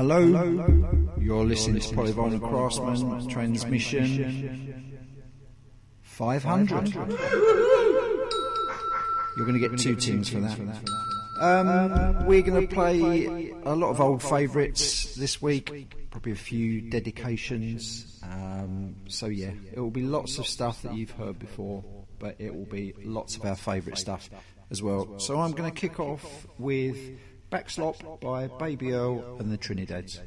Hello, you're listening to Polyvinyl Craftsmen Transmission 500. You're going to get two teams for that. Um, we're going to play a lot of old favourites this week, probably a few dedications. Um, so yeah, it will be lots of stuff that you've heard before, but it will be lots of our favourite stuff as well. So I'm going to kick off with Backslop by Baby Earl and the Trini-dads.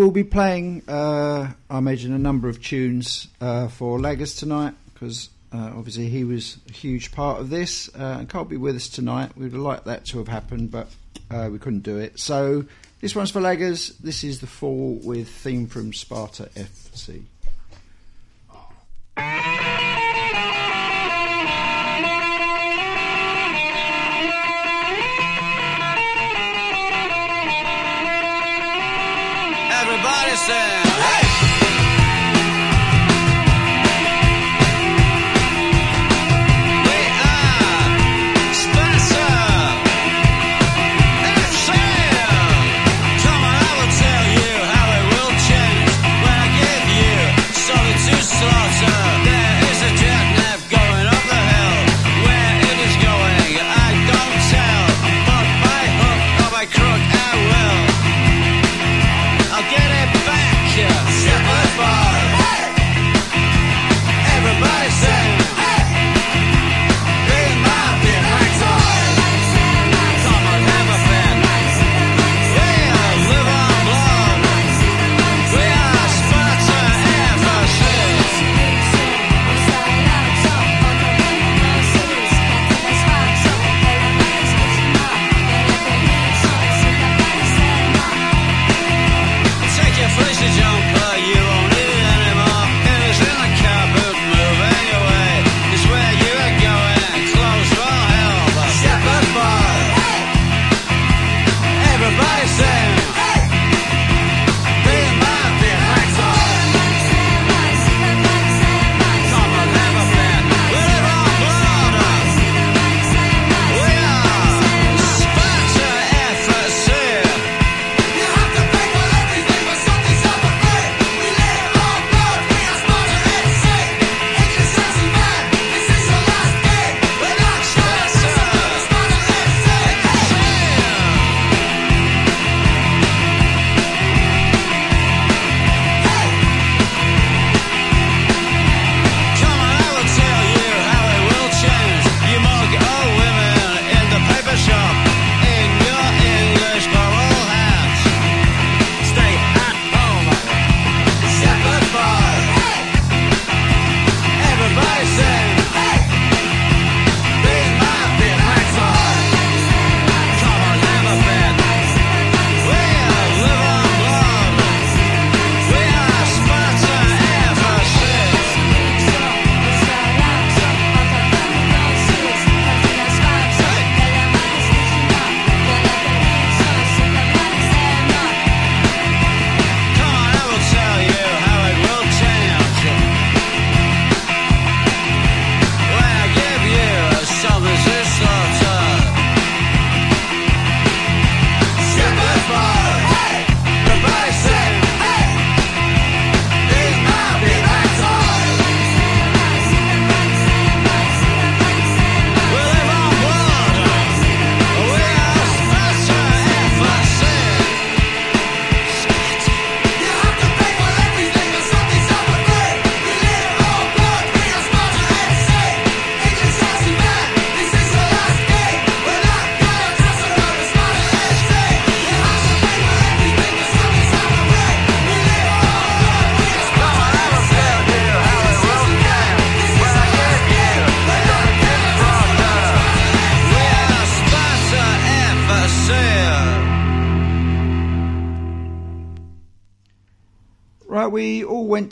We'll be playing, uh, I imagine, a number of tunes uh, for Laggers tonight because uh, obviously he was a huge part of this uh, and can't be with us tonight. We'd have liked that to have happened, but uh, we couldn't do it. So this one's for Laggers. This is The Fall with theme from Sparta FC.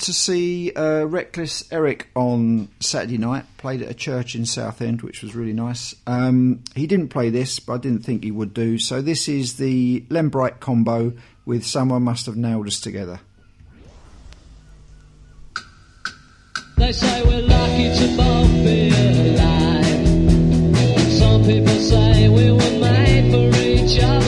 to see uh, Reckless Eric on Saturday night. Played at a church in Southend, which was really nice. Um, he didn't play this, but I didn't think he would do. So this is the Len Bright combo with Someone Must Have Nailed Us Together. They say we're lucky to both be alive. Some people say we were made for each other.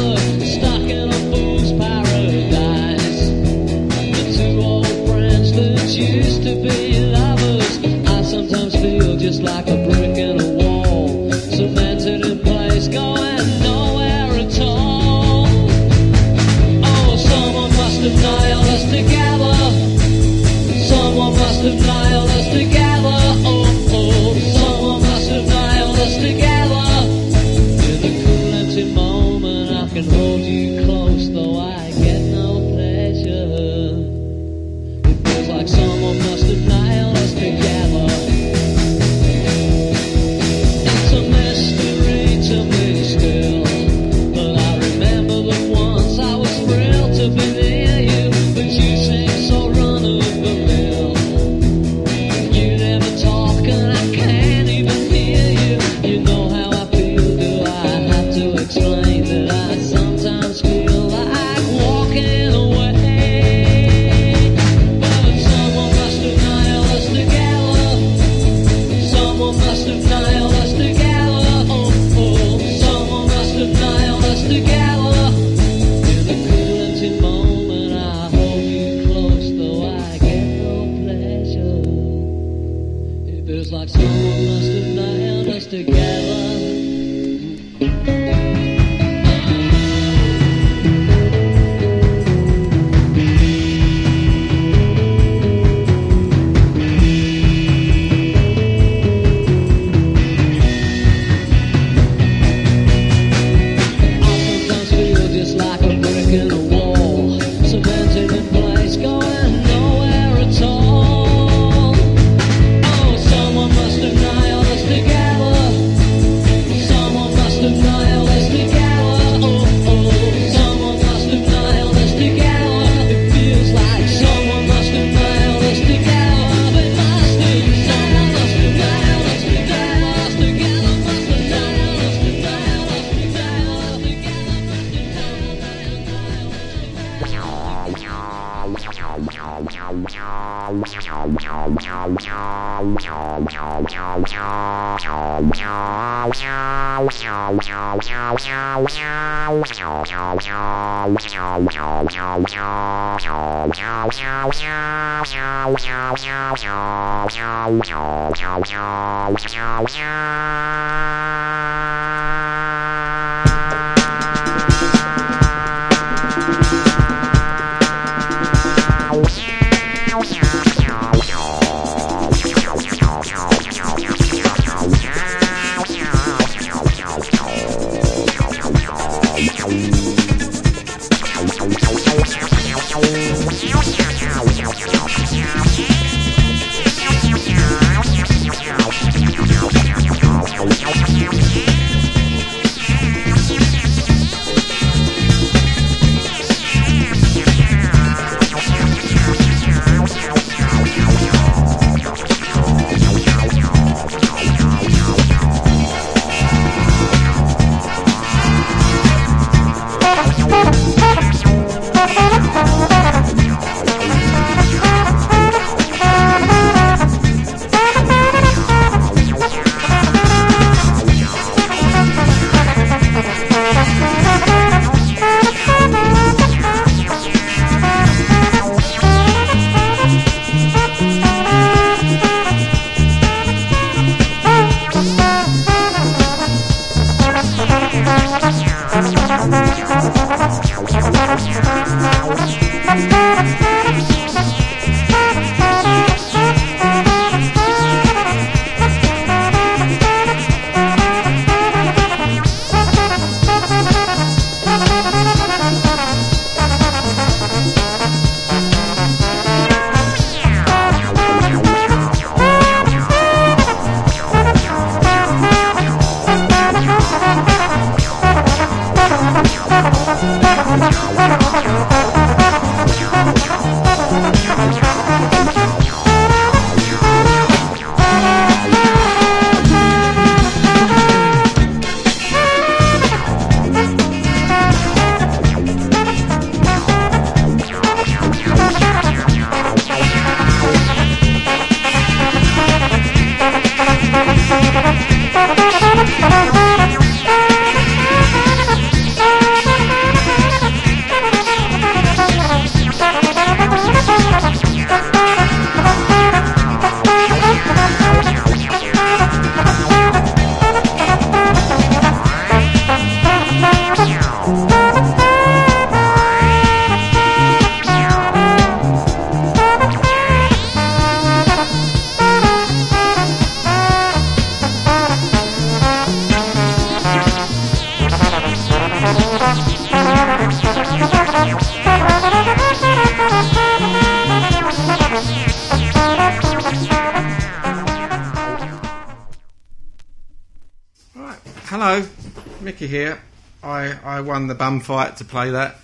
Bum fight to play that.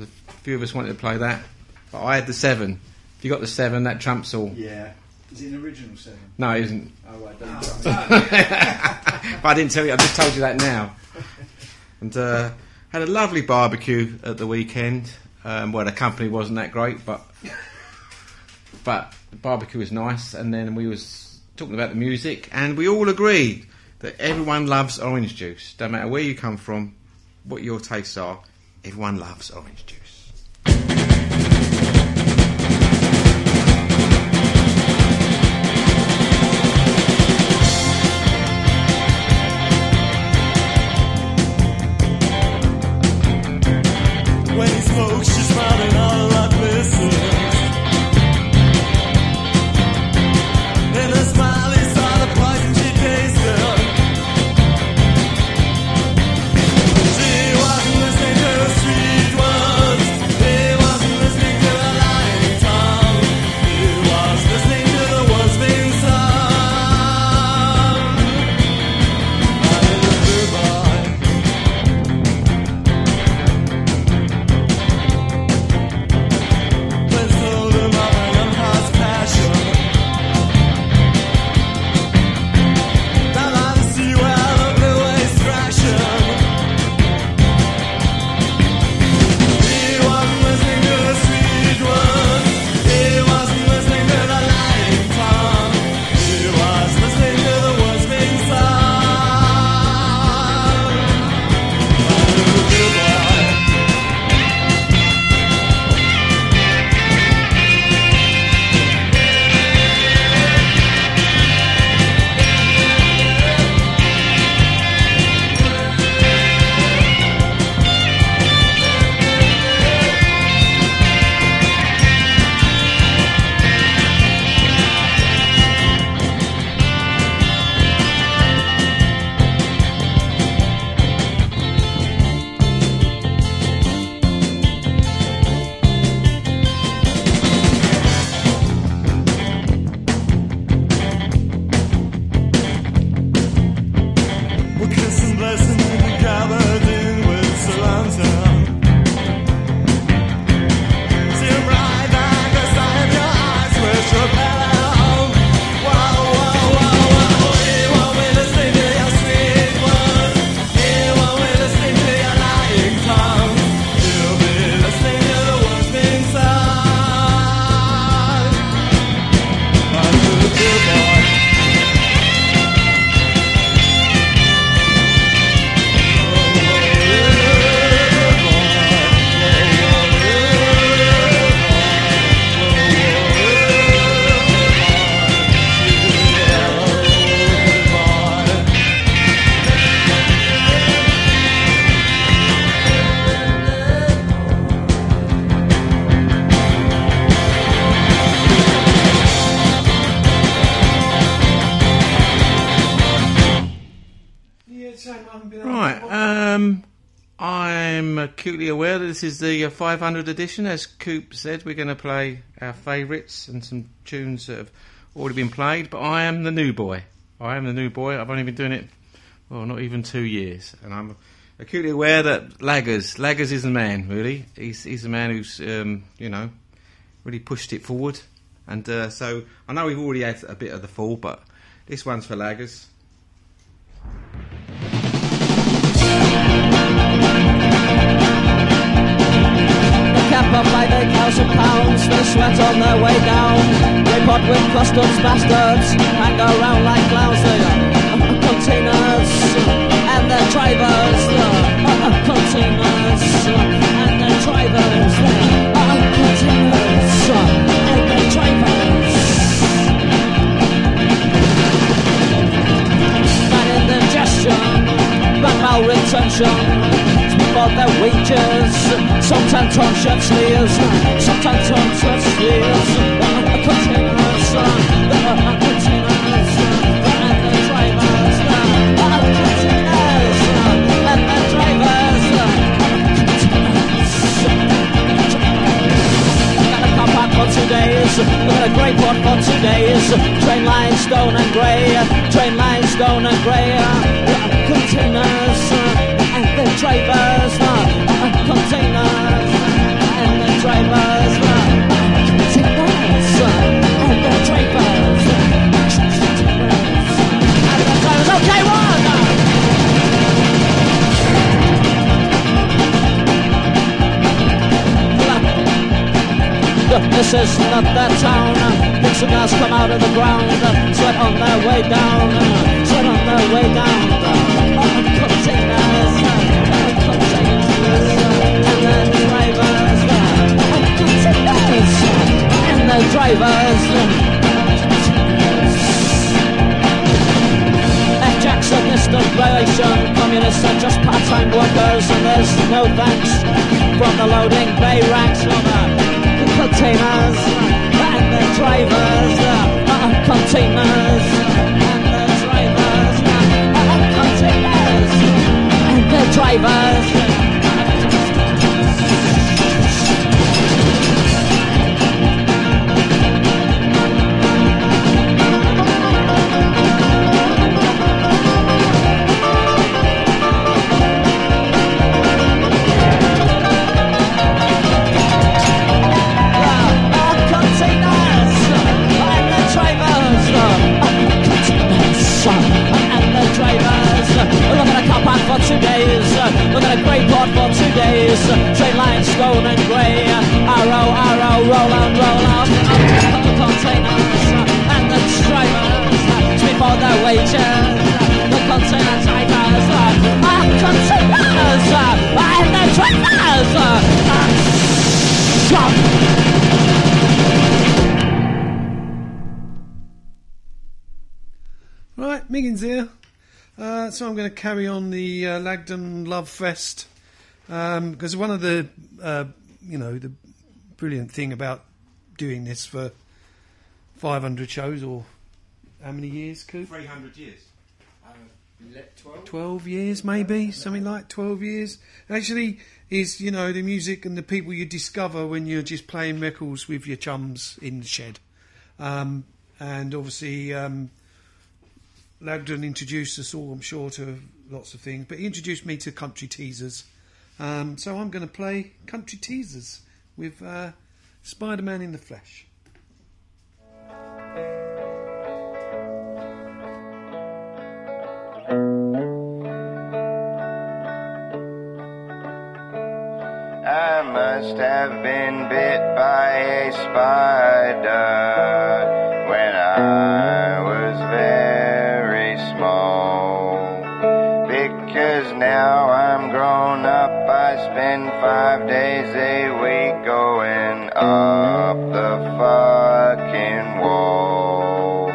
A few of us wanted to play that, but I had the seven. If you got the seven, that trumps all. Yeah. Is it an original seven? No, it isn't. Oh, I don't but I didn't tell you. I just told you that now. And uh, had a lovely barbecue at the weekend. Um, well, the company wasn't that great, but but the barbecue was nice. And then we was talking about the music, and we all agreed that everyone loves orange juice. Don't matter where you come from, what your tastes are. Everyone loves orange juice. The uh, 500 edition. As Coop said, we're going to play our favourites and some tunes that have already been played. But I am the new boy. I am the new boy. I've only been doing it, well, not even two years, and I'm acutely aware that Laggers, Laggers is the man. Really, he's he's the man who's um, you know really pushed it forward. And uh, so I know we've already had a bit of the fall, but this one's for Laggers. The up by the thousand pounds, they sweat on their way down. They pot with customs bastards, hang around like clowns. They are containers and their drivers. uh, Containers and their drivers. uh, Containers and their drivers. Bad indigestion, bad malretention. For their wages, sometimes on shirt sleeves, sometimes on shirt sleeves. Uh, Containers, uh, containers, out of the ground. Fest because one of the uh, you know the brilliant thing about doing this for 500 shows or how many years, Coop? 300 years. 12 years maybe something like 12 years actually is you know the music and the people you discover when you're just playing records with your chums in the shed um, and obviously um, Lagdon introduced us all I'm sure to lots of things but he introduced me to country teasers. Um, so I'm going to play country teasers with uh, Spider-Man in the flesh. I must have been bit by a spider when I now I'm grown up, I spend five days a week going up the fucking wall.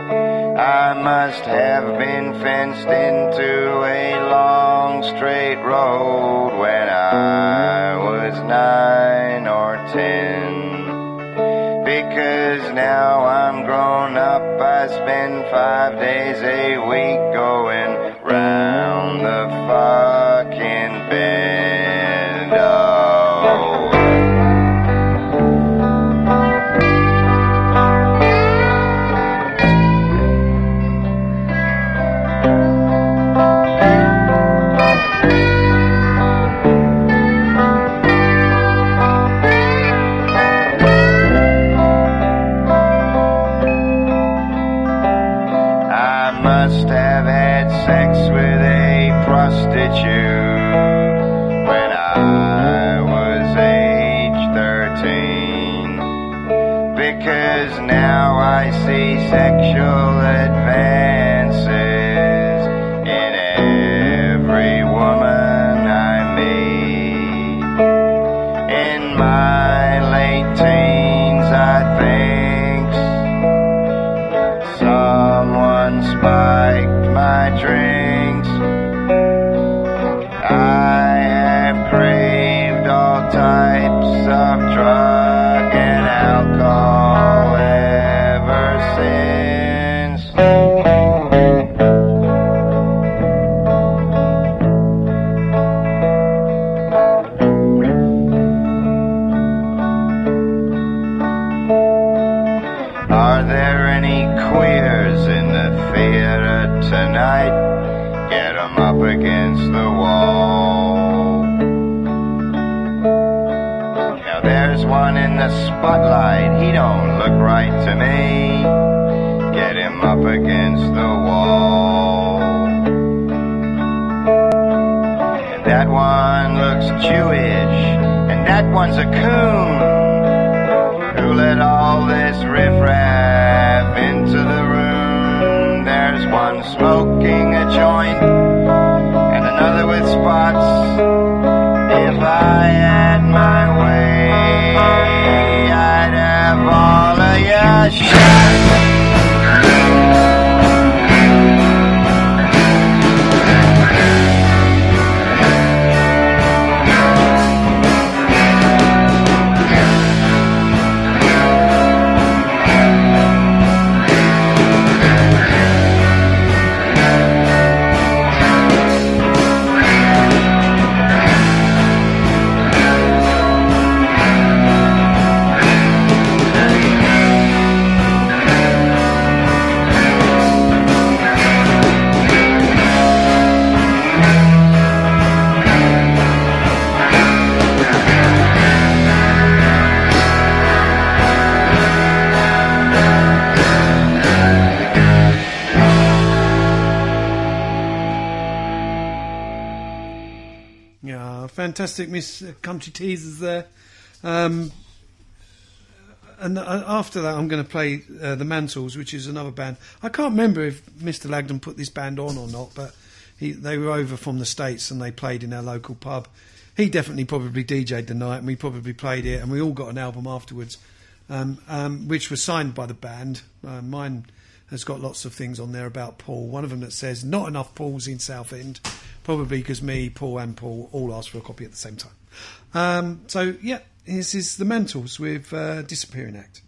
I must have been fenced into a long straight road when I was nine or ten. Because now I'm grown up, I spend five days a week going round the fucking that one's a coon. Who let all this riffraff into the room? There's one smoking a joint, and another with spots. If I had my way, I'd have all of your shots. Fantastic, Miss uh, Country Teasers there. Um, and uh, after that, I'm going to play uh, the Mantles, which is another band. I can't remember if Mr. Lagdon put this band on or not, but he, they were over from the States and they played in our local pub. He definitely probably DJ'd the night and we probably played it and we all got an album afterwards, um, um, which was signed by the band. Uh, mine has got lots of things on there about Paul. One of them that says, not enough Pauls in Southend, probably because me, Paul and Paul all asked for a copy at the same time. Um, so, yeah, this is The Mantles with uh, Disappearing Act.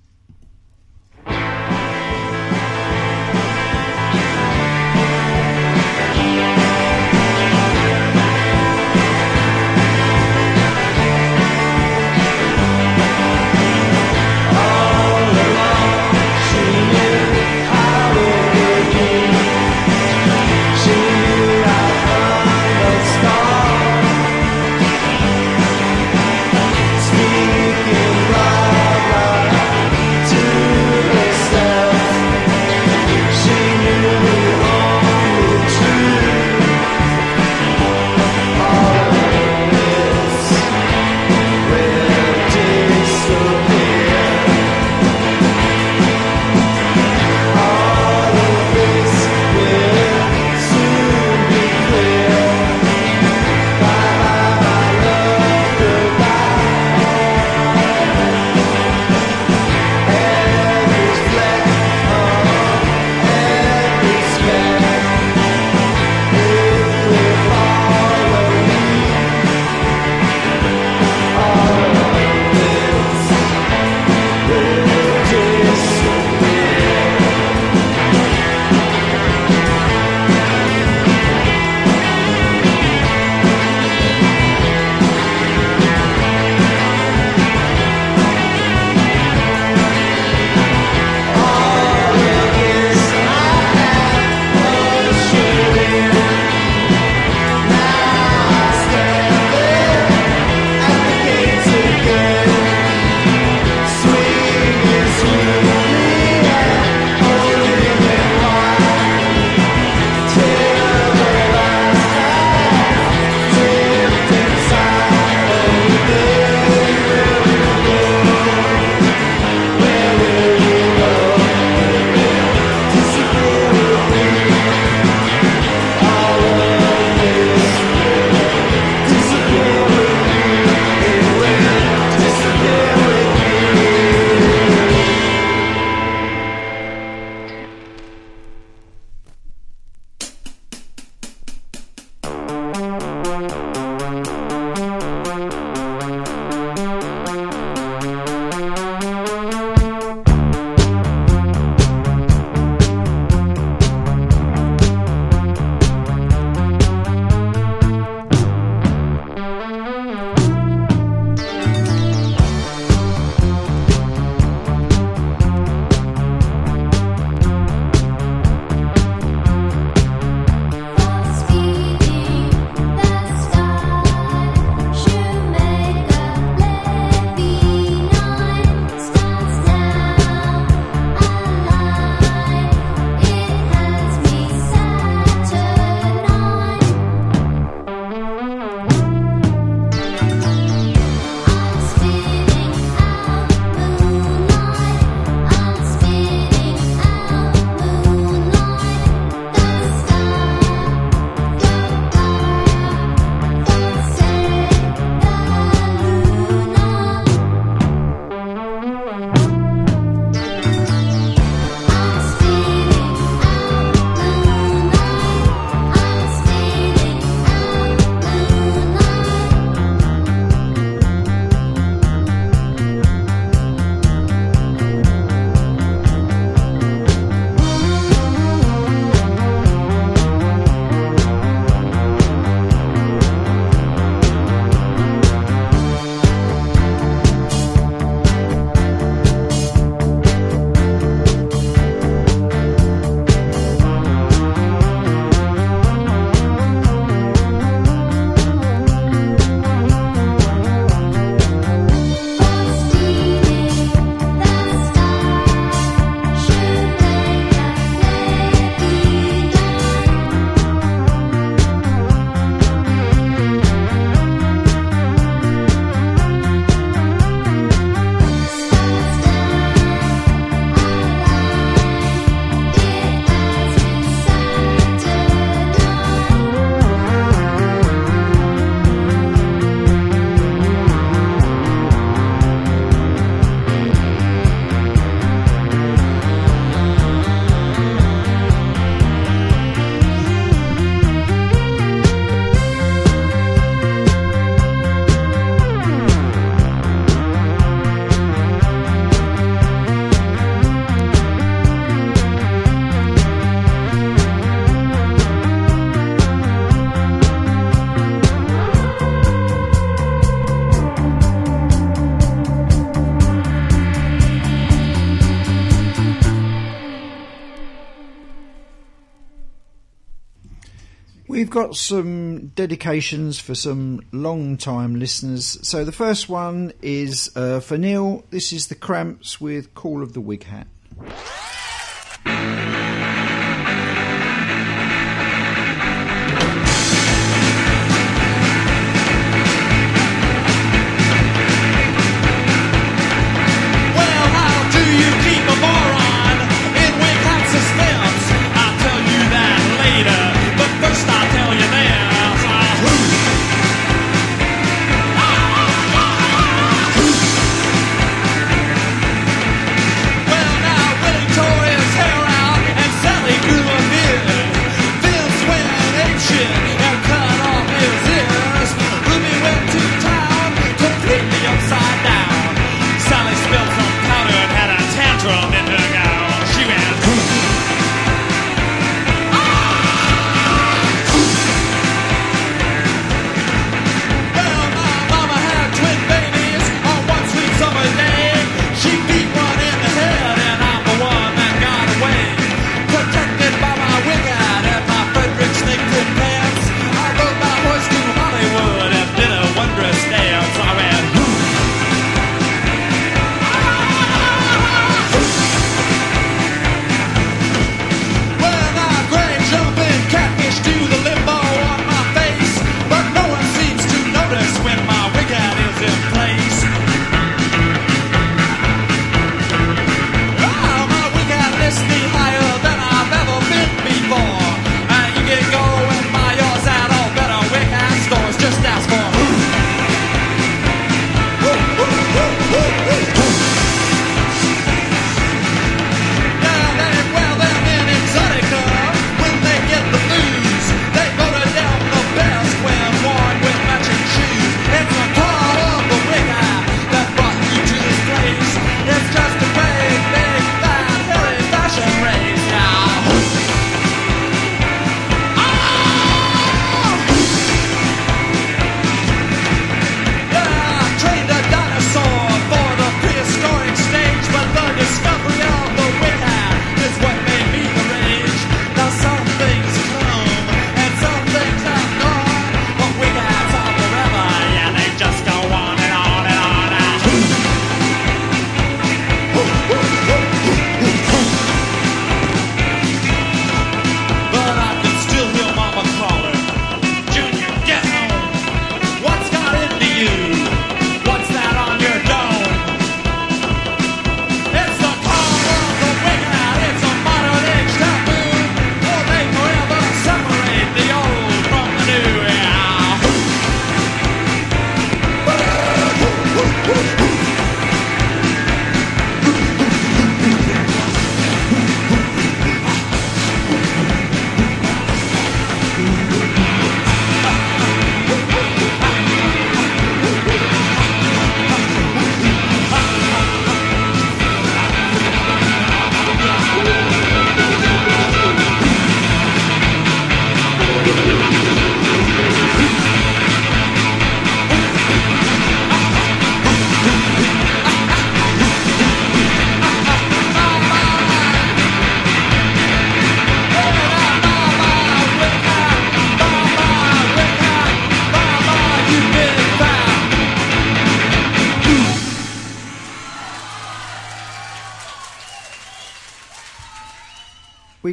got some dedications for some long time listeners. So the first one is uh, for Neil. This is the Cramps with Call of the Wighat.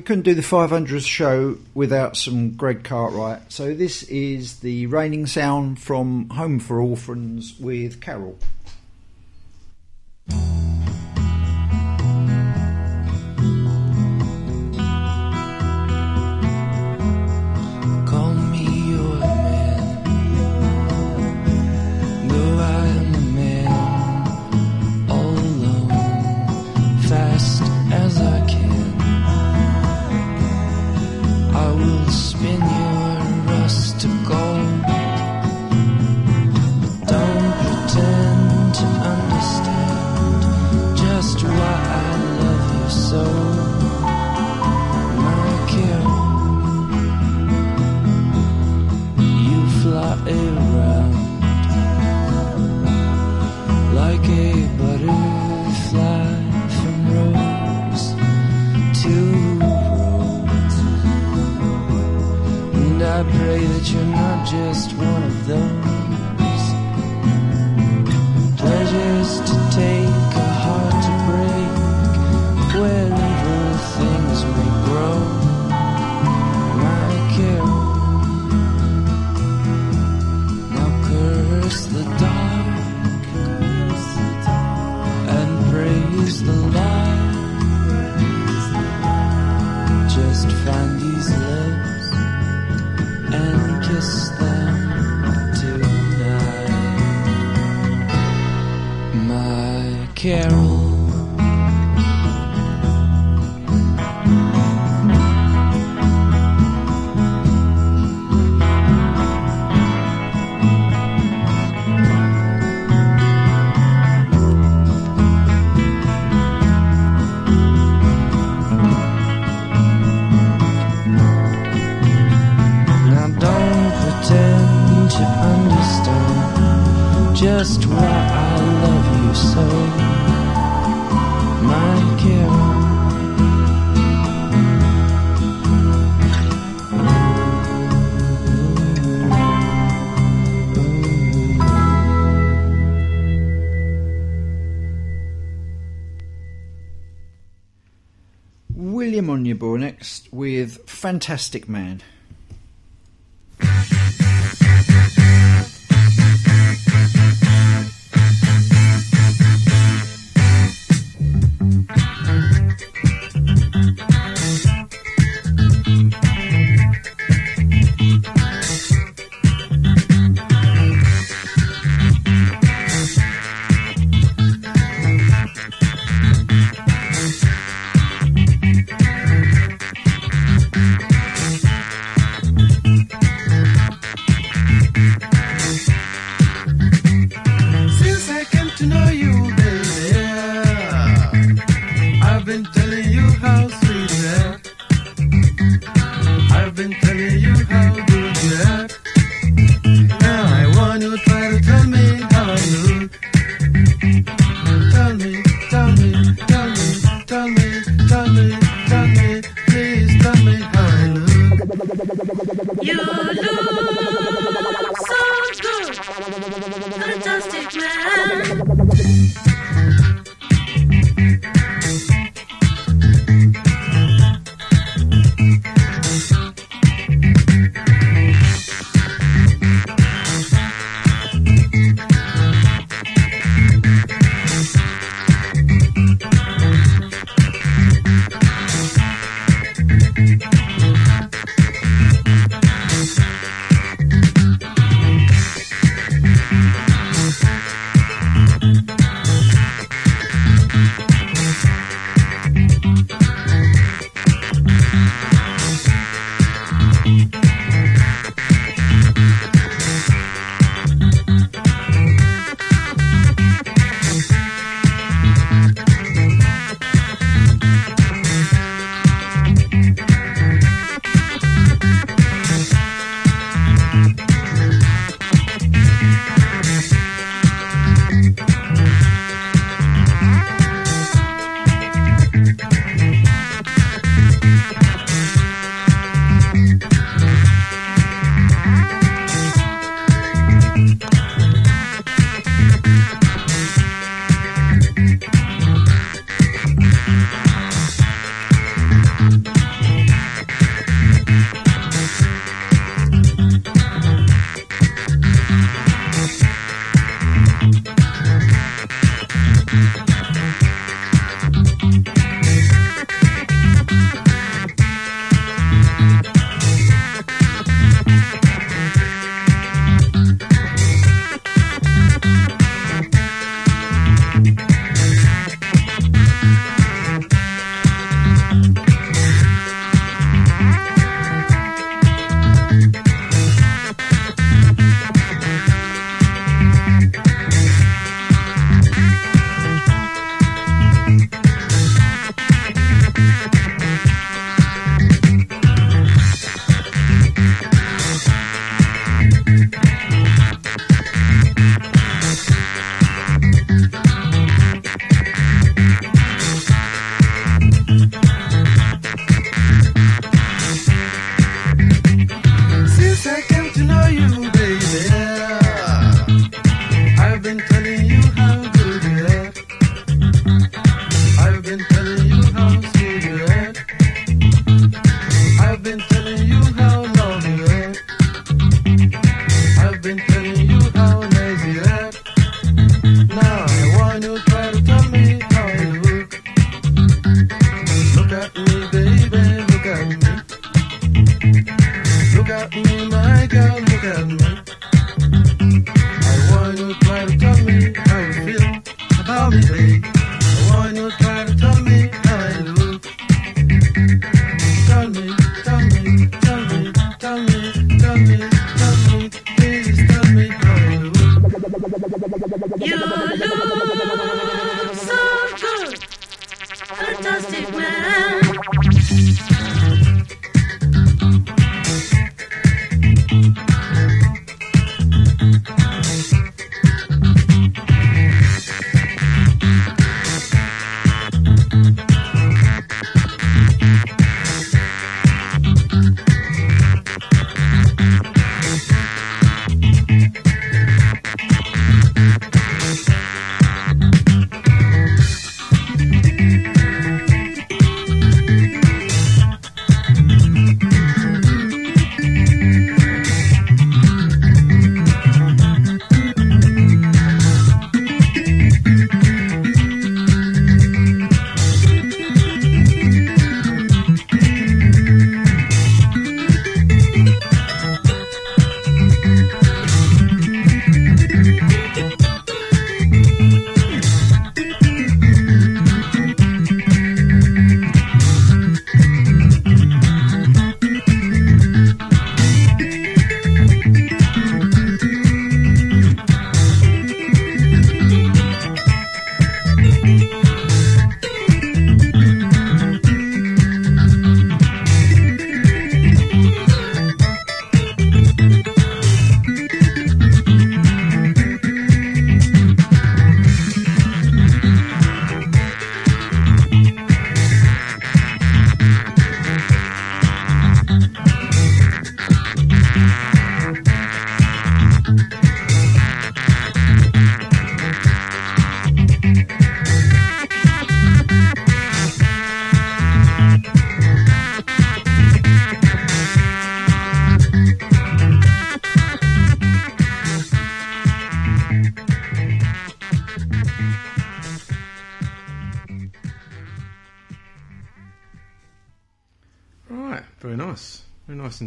couldn't do the 500th show without some Greg Cartwright. So this is the Reigning Sound from Home for Orphans with Carol. Fantastic Man.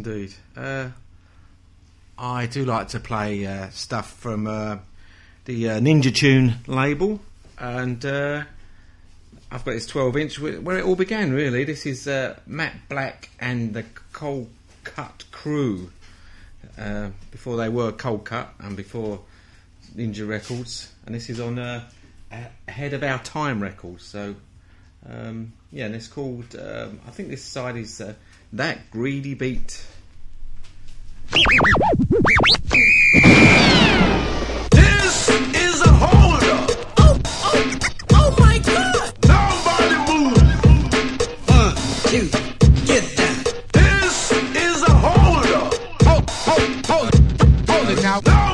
Indeed. Uh, I do like to play uh, stuff from uh, the uh, Ninja Tune label, and uh, I've got this 12 inch where it all began. Really, this is uh, Matt Black and the Cold Cut Crew. Before they were Coldcut and before Ninja Records, and this is on Ahead of Our Time Records. So um, yeah, and it's called. Um, I think this side is uh, that greedy beat. This is a holder. Oh, oh, oh my God! Nobody move. One, two, get down. This is a holder. Hold, hold, hold, hold it now. Nobody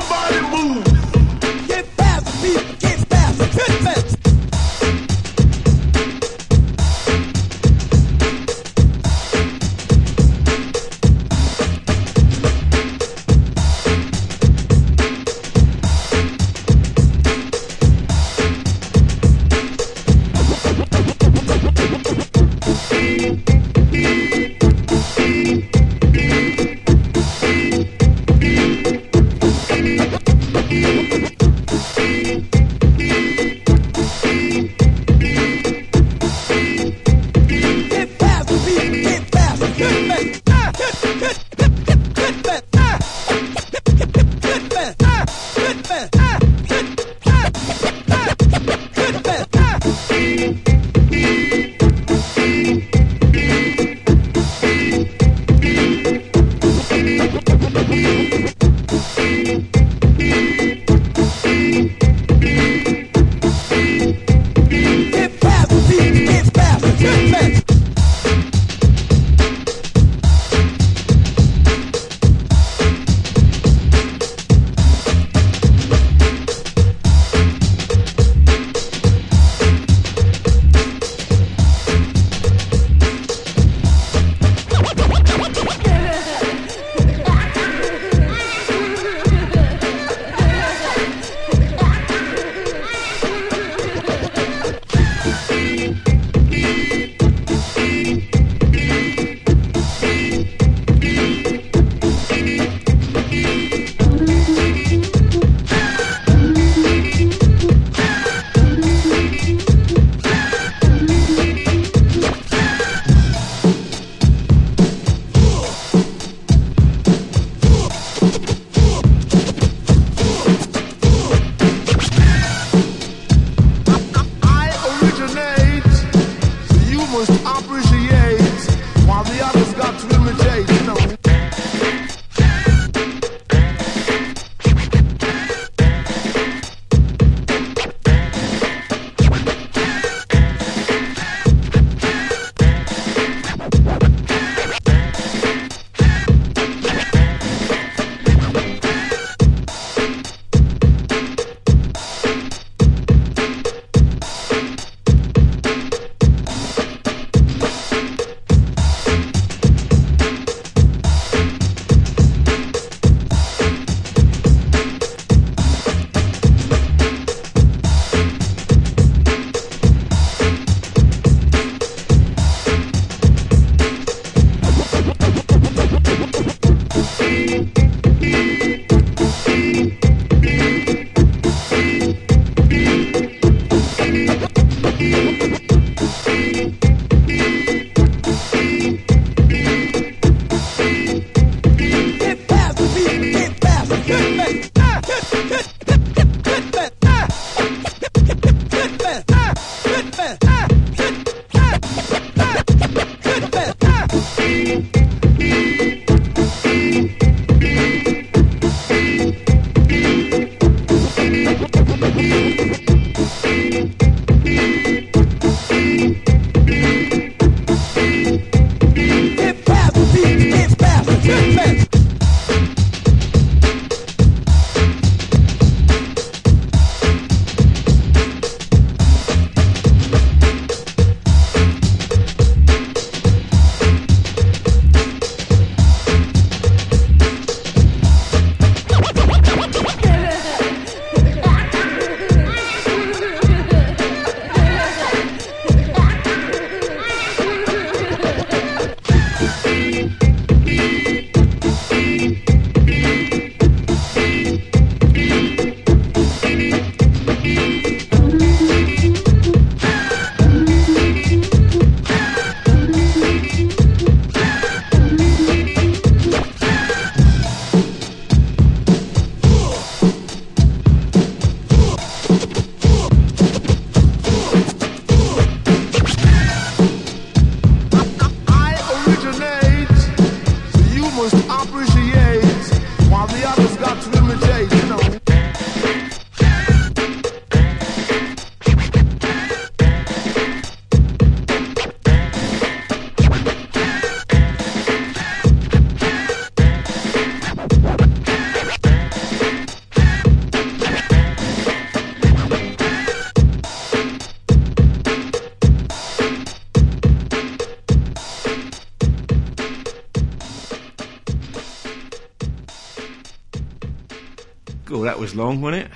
was long, wasn't it?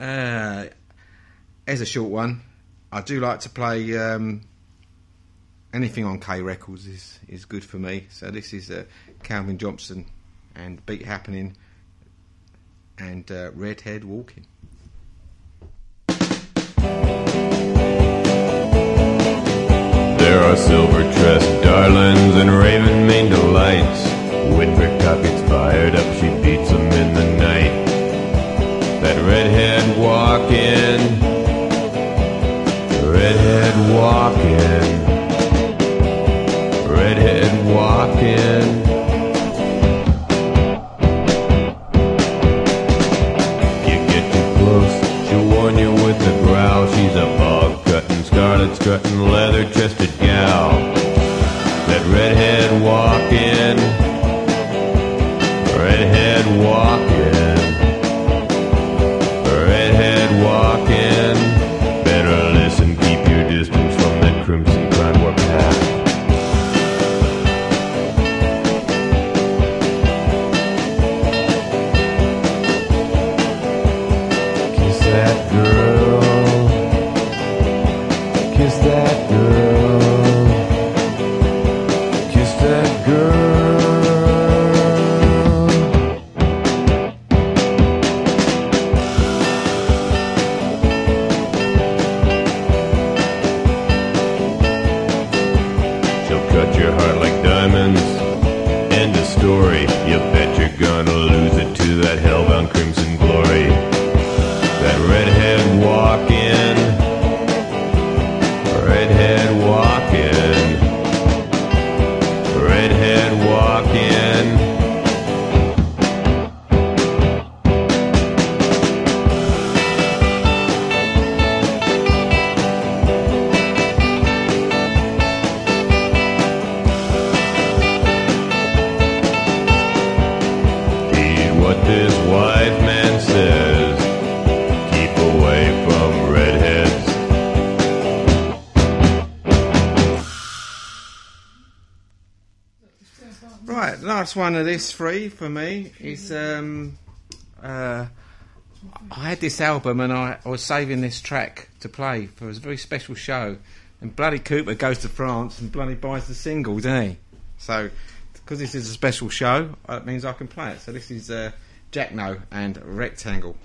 Uh, as a short one, I do like to play um, anything on K Records is is good for me. So this is uh, Calvin Johnson and Beat Happening and uh, Redhead Walking. There are silver tressed darlings and raven maned delights. Strutting, leather chested gal. Three for me is um, uh, I had this album and I, I was saving this track to play for a very special show, and Bloody Cooper goes to France and bloody buys the single, doesn't he? So, because this is a special show, uh, it means I can play it. So this is uh, Jacno and. Rectangle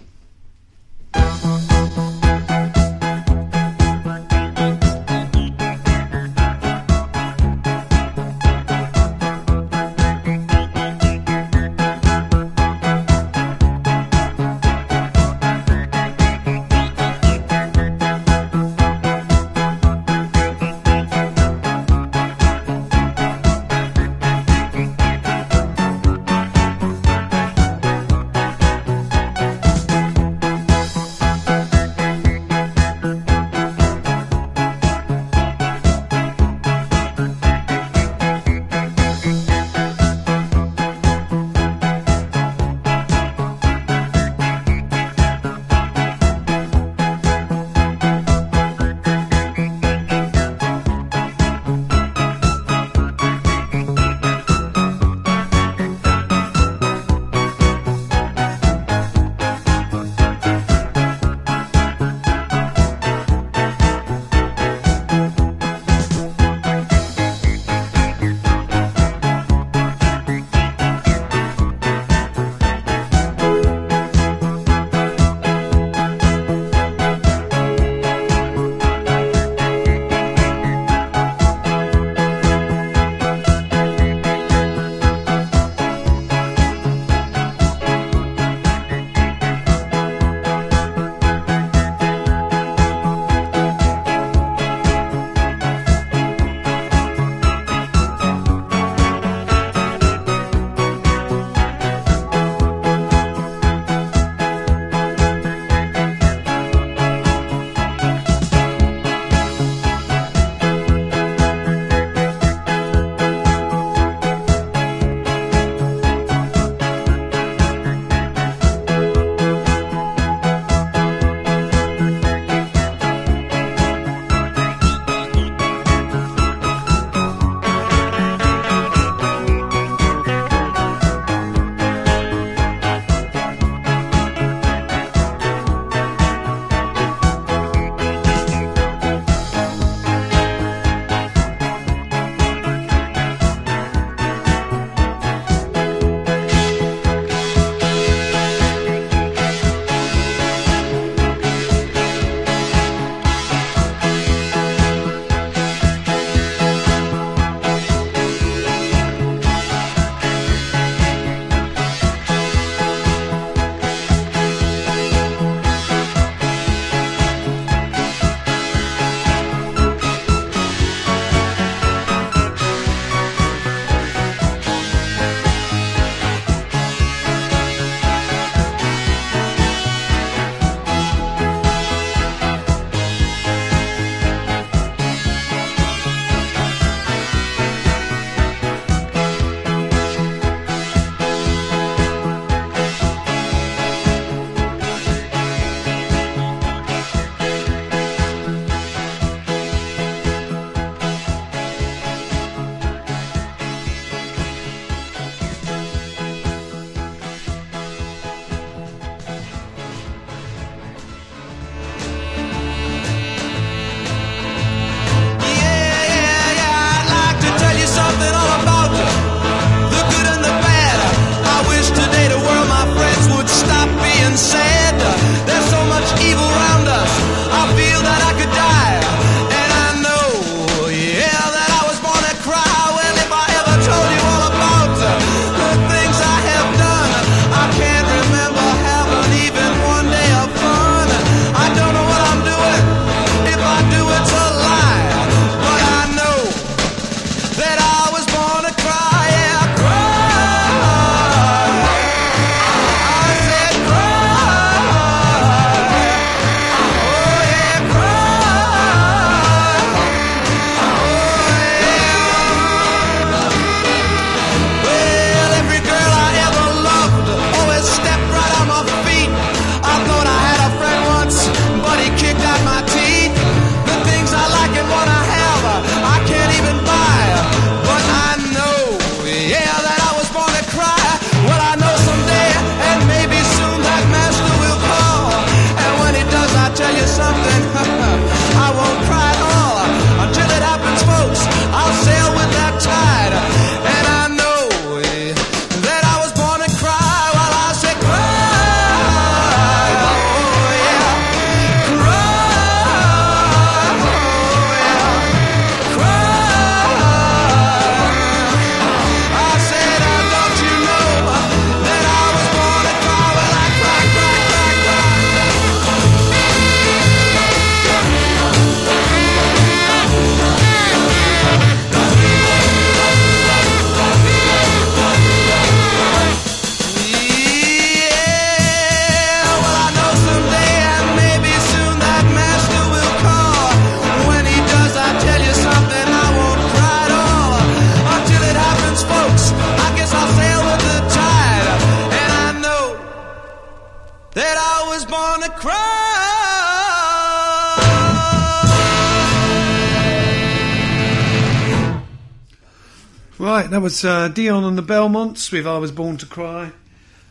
that was uh, Dion and the Belmonts with I Was Born to Cry.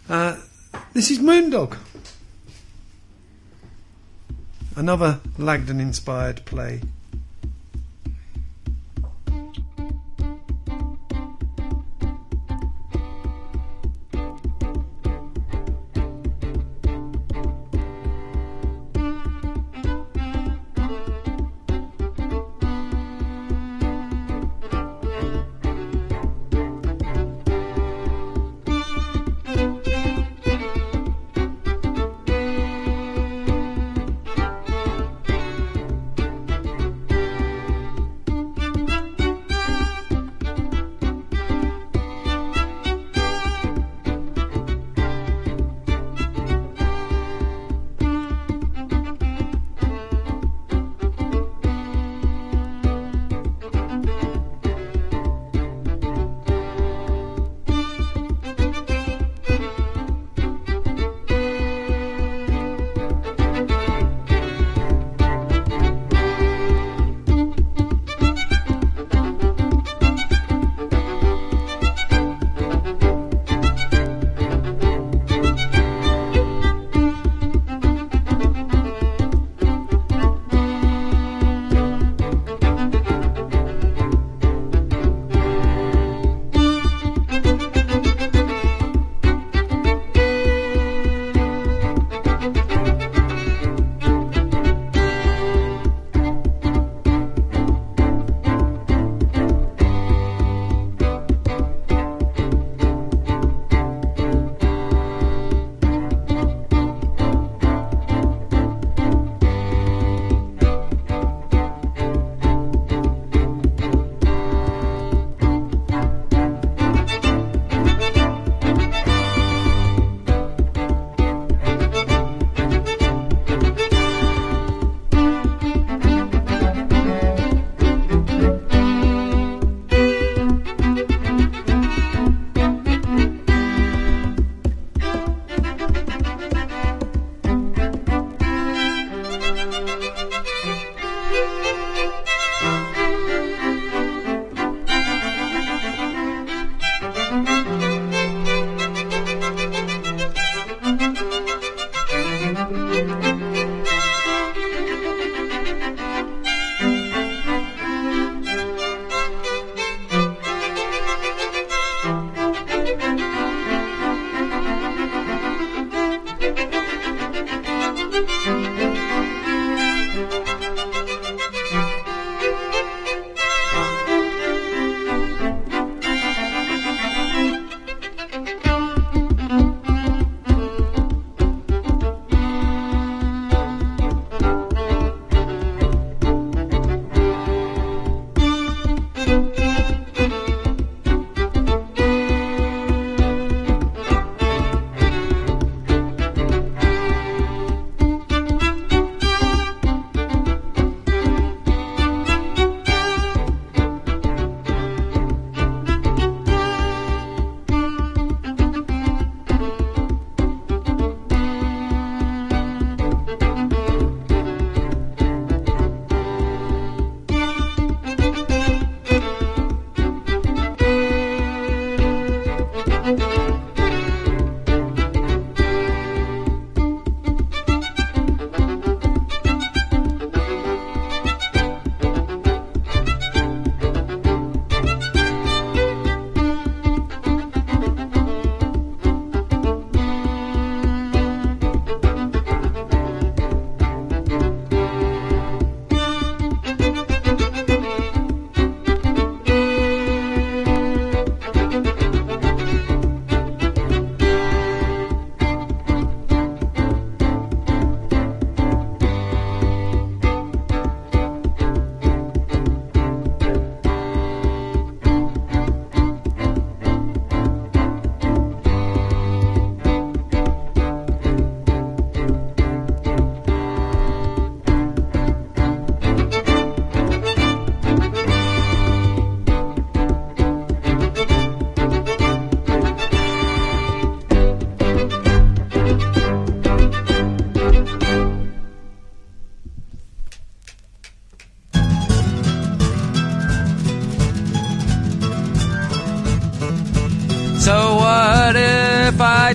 Uh, this is Moondog. Another Lagden inspired play.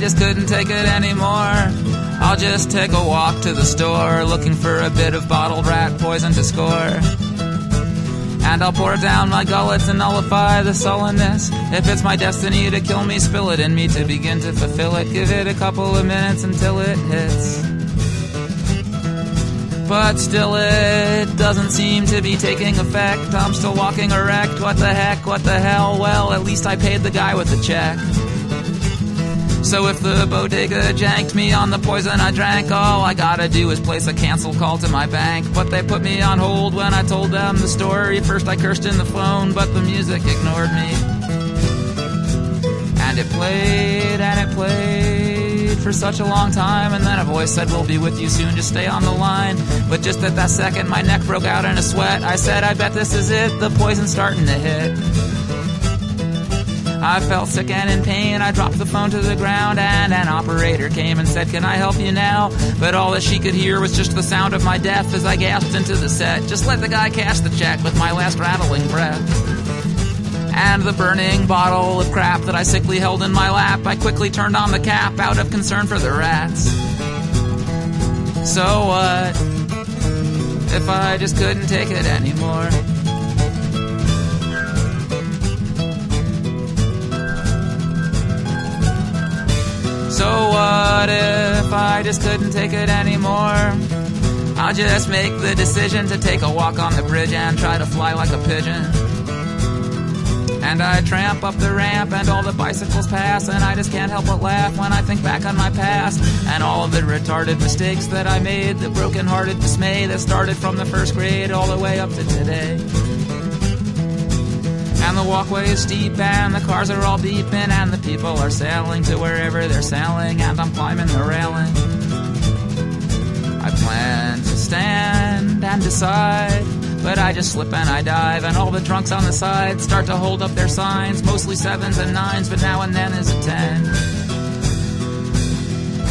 Just couldn't take it anymore, I'll just take a walk to the store looking for a bit of bottled rat poison to score. And I'll pour it down my gullet to nullify the sullenness. If it's my destiny to kill me, spill it in me to begin to fulfill it. Give it a couple of minutes until it hits. But still, it doesn't seem to be taking effect. I'm still walking erect. What the heck? What the hell? Well, at least I paid the guy with the check. So if the bodega janked me on the poison I drank, all I gotta do is place a cancel call to my bank. But they put me on hold when I told them the story. First I cursed in the phone, but the music ignored me. And it played and it played for such a long time, and then a voice said, We'll be with you soon, just stay on the line. But just at that second, my neck broke out in a sweat. I said, I bet this is it, the poison's starting to hit. I felt sick and in pain. I dropped the phone to the ground, and an operator came and said, Can I help you now? But all that she could hear was just the sound of my death as I gasped into the set. Just let the guy cash the check with my last rattling breath. And the burning bottle of crap that I sickly held in my lap, I quickly turned on the cap out of concern for the rats. So what? If I just couldn't take it anymore. So what if I just couldn't take it anymore? I'll just make the decision to take a walk on the bridge and try to fly like a pigeon. And I tramp up the ramp and all the bicycles pass and I just can't help but laugh when I think back on my past and all of the retarded mistakes that I made, the broken-hearted dismay that started from the first grade all the way up to today. And the walkway is steep and the cars are all beeping and the people are sailing to wherever they're sailing and I'm climbing the railing. I plan to stand and decide, but I just slip and I dive and all the drunks on the side start to hold up their signs, mostly sevens and nines, but now and then is a ten.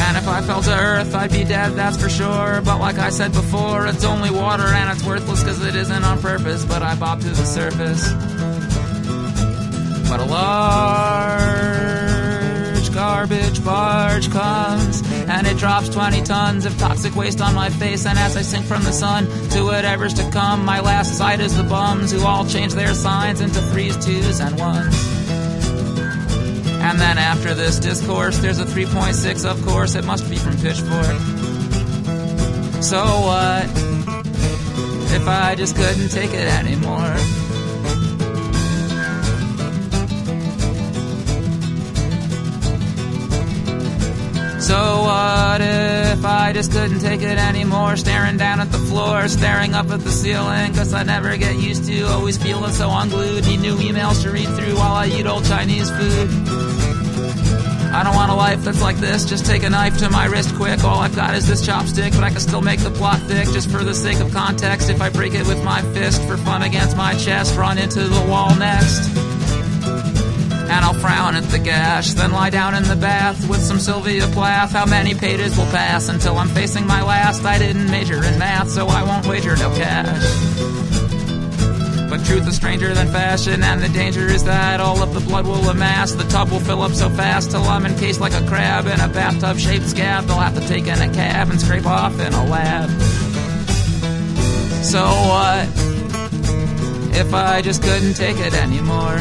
And if I fell to earth, I'd be dead, that's for sure. But like I said before, it's only water and it's worthless because it isn't on purpose, but I bob to the surface. But a large garbage barge comes and it drops 20 tons of toxic waste on my face. And as I sink from the sun to whatever's to come, my last sight is the bums who all change their signs into threes, twos, and ones. And then after this discourse, there's a 3.6, of course, it must be from Pitchfork. So what if I just couldn't take it anymore? So what if I just couldn't take it anymore? Staring down at the floor, staring up at the ceiling, cause I never get used to always feeling so unglued. Need new emails to read through while I eat old Chinese food. I don't want a life that's like this. Just take a knife to my wrist quick. All I've got is this chopstick, but I can still make the plot thick just for the sake of context. If I break it with my fist for fun against my chest, run into the wall next. And I'll frown at the gash, then lie down in the bath with some Sylvia Plath. How many pages will pass until I'm facing my last? I didn't major in math, so I won't wager no cash. But truth is stranger than fashion, and the danger is that all of the blood will amass. The tub will fill up so fast till I'm encased like a crab in a bathtub shaped scab. They'll have to take in a cab and scrape off in a lab. So what if I just couldn't take it anymore?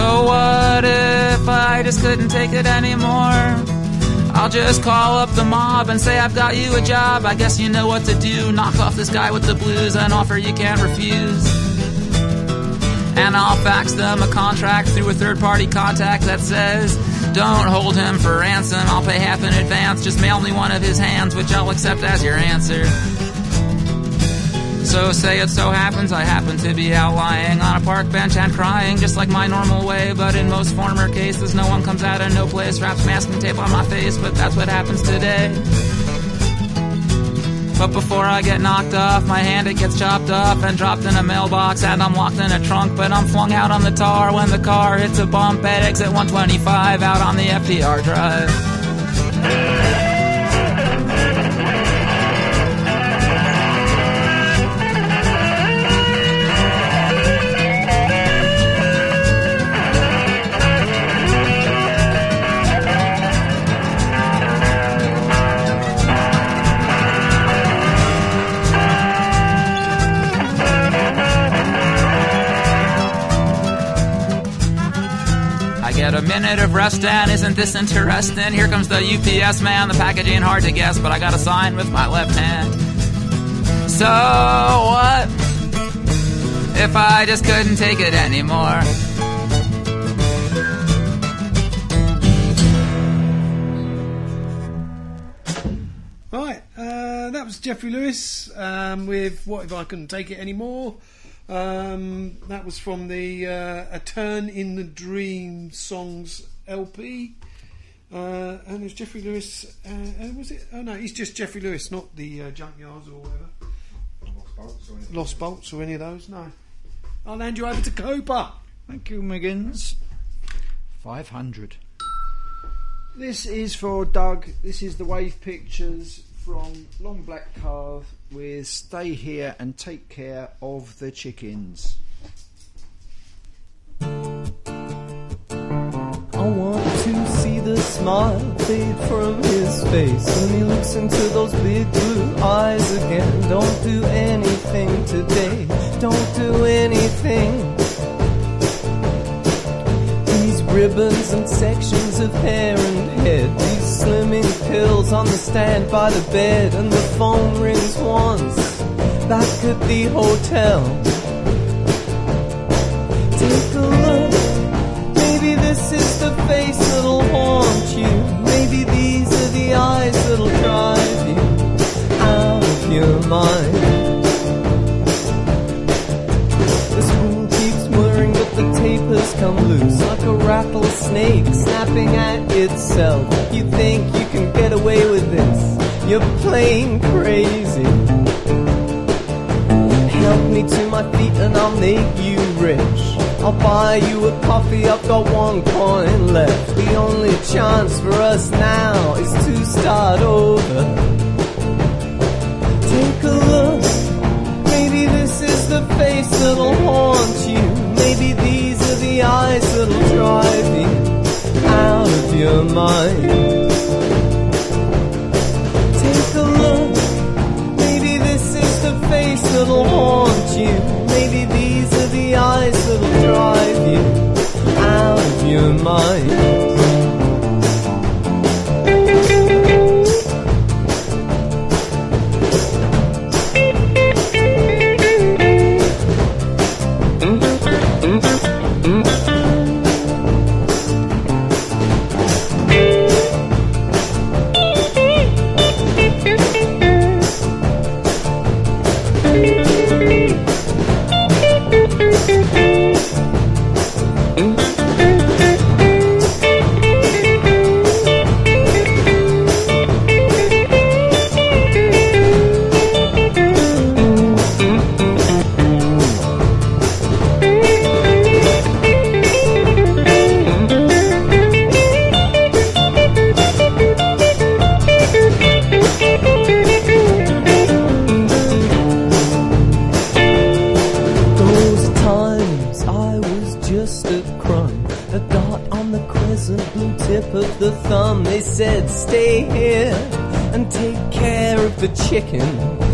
So what if I just couldn't take it anymore? I'll just call up the mob and say I've got you a job. I guess you know what to do. Knock off this guy with the blues, an offer you can't refuse. And I'll fax them a contract through a third party contact that says, Don't hold him for ransom. I'll pay half in advance. Just mail me one of his hands, which I'll accept as your answer. So say it so happens I happen to be out lying on a park bench and crying just like my normal way. But in most former cases, no one comes out of no place, wraps masking tape on my face. But that's what happens today. But before I get knocked off, my hand it gets chopped off and dropped in a mailbox, and I'm locked in a trunk. But I'm flung out on the tar when the car hits a bump at exit 125 out on the FDR drive. Get a minute of rest and isn't this interesting? Here comes the UPS man, the packaging hard to guess, but I got a sign with my left hand. So what? If I just couldn't take it anymore. Right, uh, that was Jeffrey Lewis um, with "What If I Couldn't Take It Anymore." Um, that was from the uh, "A Turn in the Dream" songs LP, uh, and it's Jeffrey Lewis. Uh, uh, was it? Oh no, he's just Jeffrey Lewis, not the uh, Junkyards or whatever. Los Bolts or any of those. No. I'll hand you over to Cooper. Thank you, Miggins. 500. This is for Doug. This is the Wave Pictures from Long Black Car with Stay Here and Take Care of the Chickens. I want to see the smile fade from his face when he looks into those big blue eyes again. Don't do anything today, don't do anything. These ribbons and sections of hair and head, slimming pills on the stand by the bed, and the phone rings once back at the hotel. Take a look. Maybe this is the face that'll haunt you. Maybe these are the eyes that'll drive you out of your mind. The spool keeps whirring, but the tapers come loose rattlesnake snapping at itself. You think you can get away with this? You're plain crazy. Help me to my feet and I'll make you rich. I'll buy you a coffee, I've got one coin left. The only chance for us now is to start over. Take a look. Maybe this is the face that'll haunt you. Maybe these are the eyes that'll drive you out of your mind. Take a look. Maybe this is the face that'll haunt you. Maybe these are the eyes that'll drive you out of your mind. Stay here and take care of the chickens.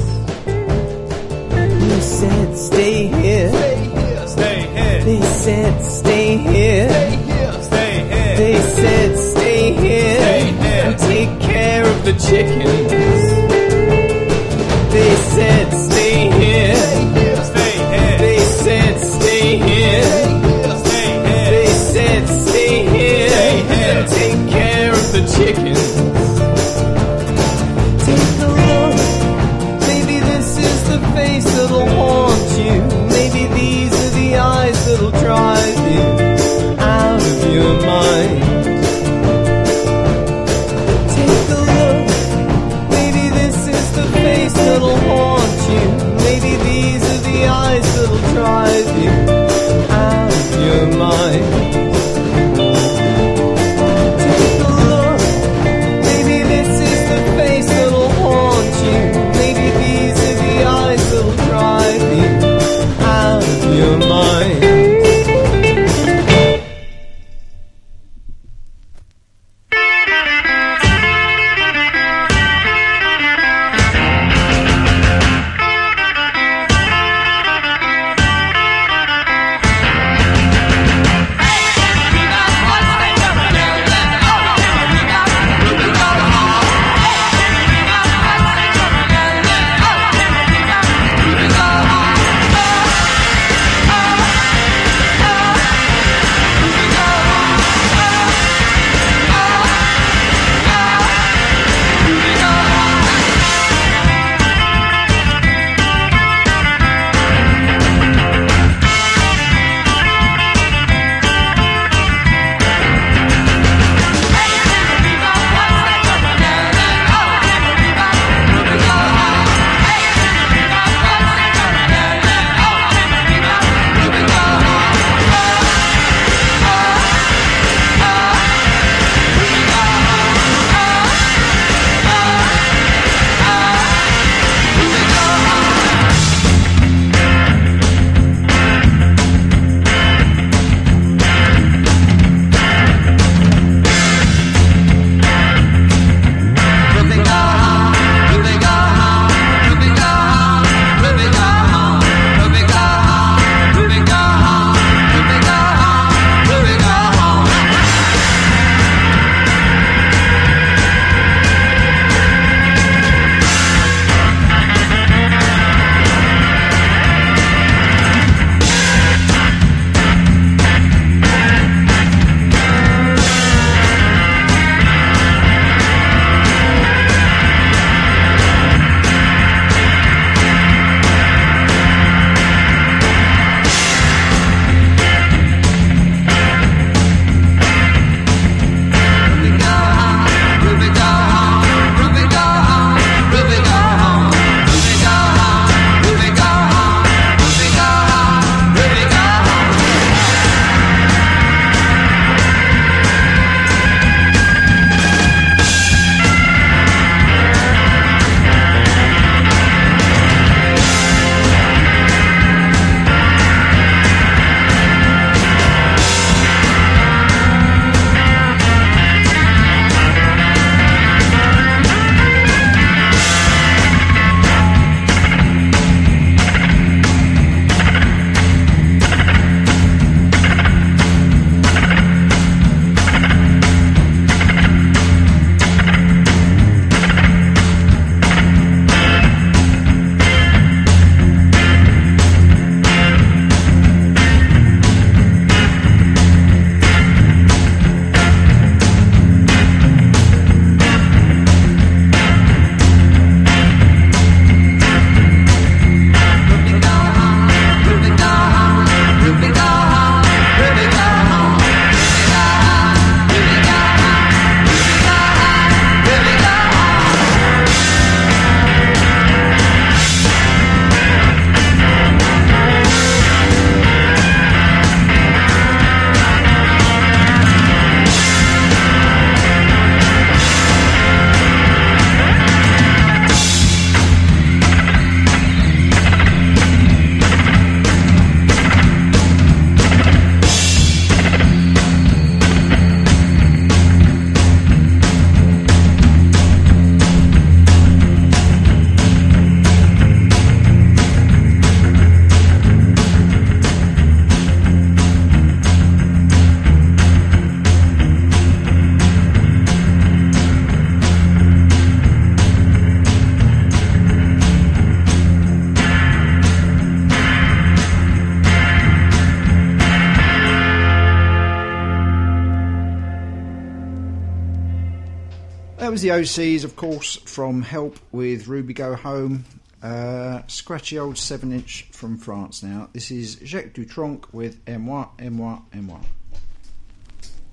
The OCs, of course, from Help with Ruby Go Home. Uh, scratchy old 7 inch from France now. This is Jacques Dutronc with Et moi, et moi, et moi.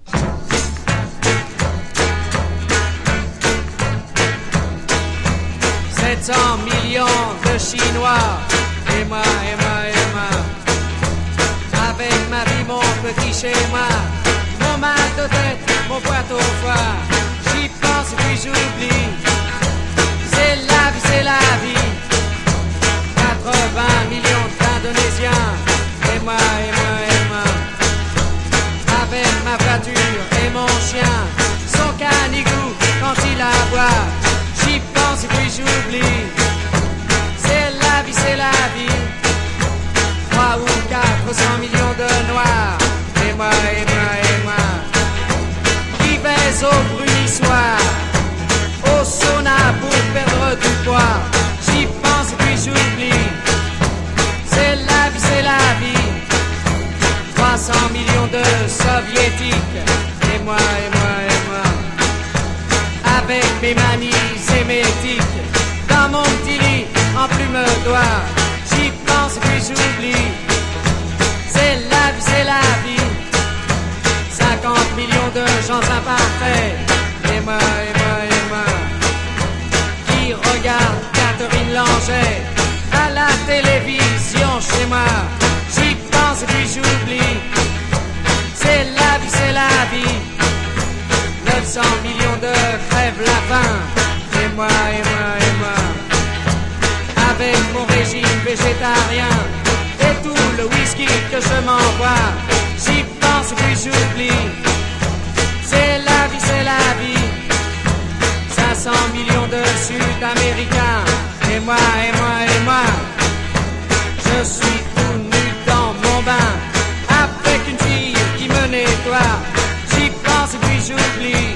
700 millions de Chinois. Et moi, et moi, et moi. Avec ma vie, mon petit schéma. Mon mal de tête, mon poids au foie. J'y pense et puis j'oublie. C'est la vie, c'est la vie. 80 millions d'Indonésiens. Et moi, et moi, et moi. Avec ma voiture et mon chien. Son canigou quand il aboie. J'y pense et puis j'oublie. C'est la vie, c'est la vie. 3 ou 400 millions de noirs. Et moi, et moi, et moi. Qui baise au Au sauna pour perdre du poids. J'y pense et puis j'oublie. C'est la vie, c'est la vie. 300 millions de soviétiques. Et moi, et moi, et moi. Avec mes manies émétiques. Dans mon petit lit, en plume d'oie. J'y pense et puis j'oublie. C'est la vie, c'est la vie. 50 millions de gens imparfaits. Moi, et moi. Qui regarde Catherine Langer à la télévision chez moi. J'y pense et puis j'oublie. C'est la vie, c'est la vie. 900 millions de crèvent la faim. Et moi, et moi, et moi. Avec mon régime végétarien et tout le whisky que je m'envoie. J'y pense et puis j'oublie. C'est la vie, c'est la vie. 500 millions de Sud-Américains. Et moi, et moi, et moi. Je suis tout nu dans mon bain. Avec une fille qui me nettoie. J'y pense et puis j'oublie.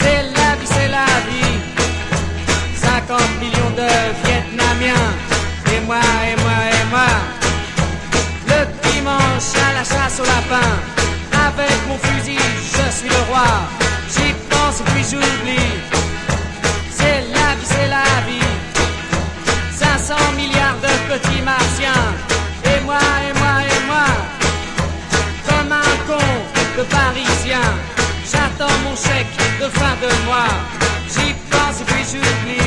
C'est la vie, c'est la vie. 50 millions de Vietnamiens. Et moi, et moi, et moi. Le dimanche à la chasse au lapin. Avec mon fusil, je suis le roi. J'y pense et puis j'oublie. 500 milliards de petits martiens. Et moi, et moi, et moi. Comme un con de parisien. J'attends mon chèque de fin de mois. J'y pense et puis j'oublie.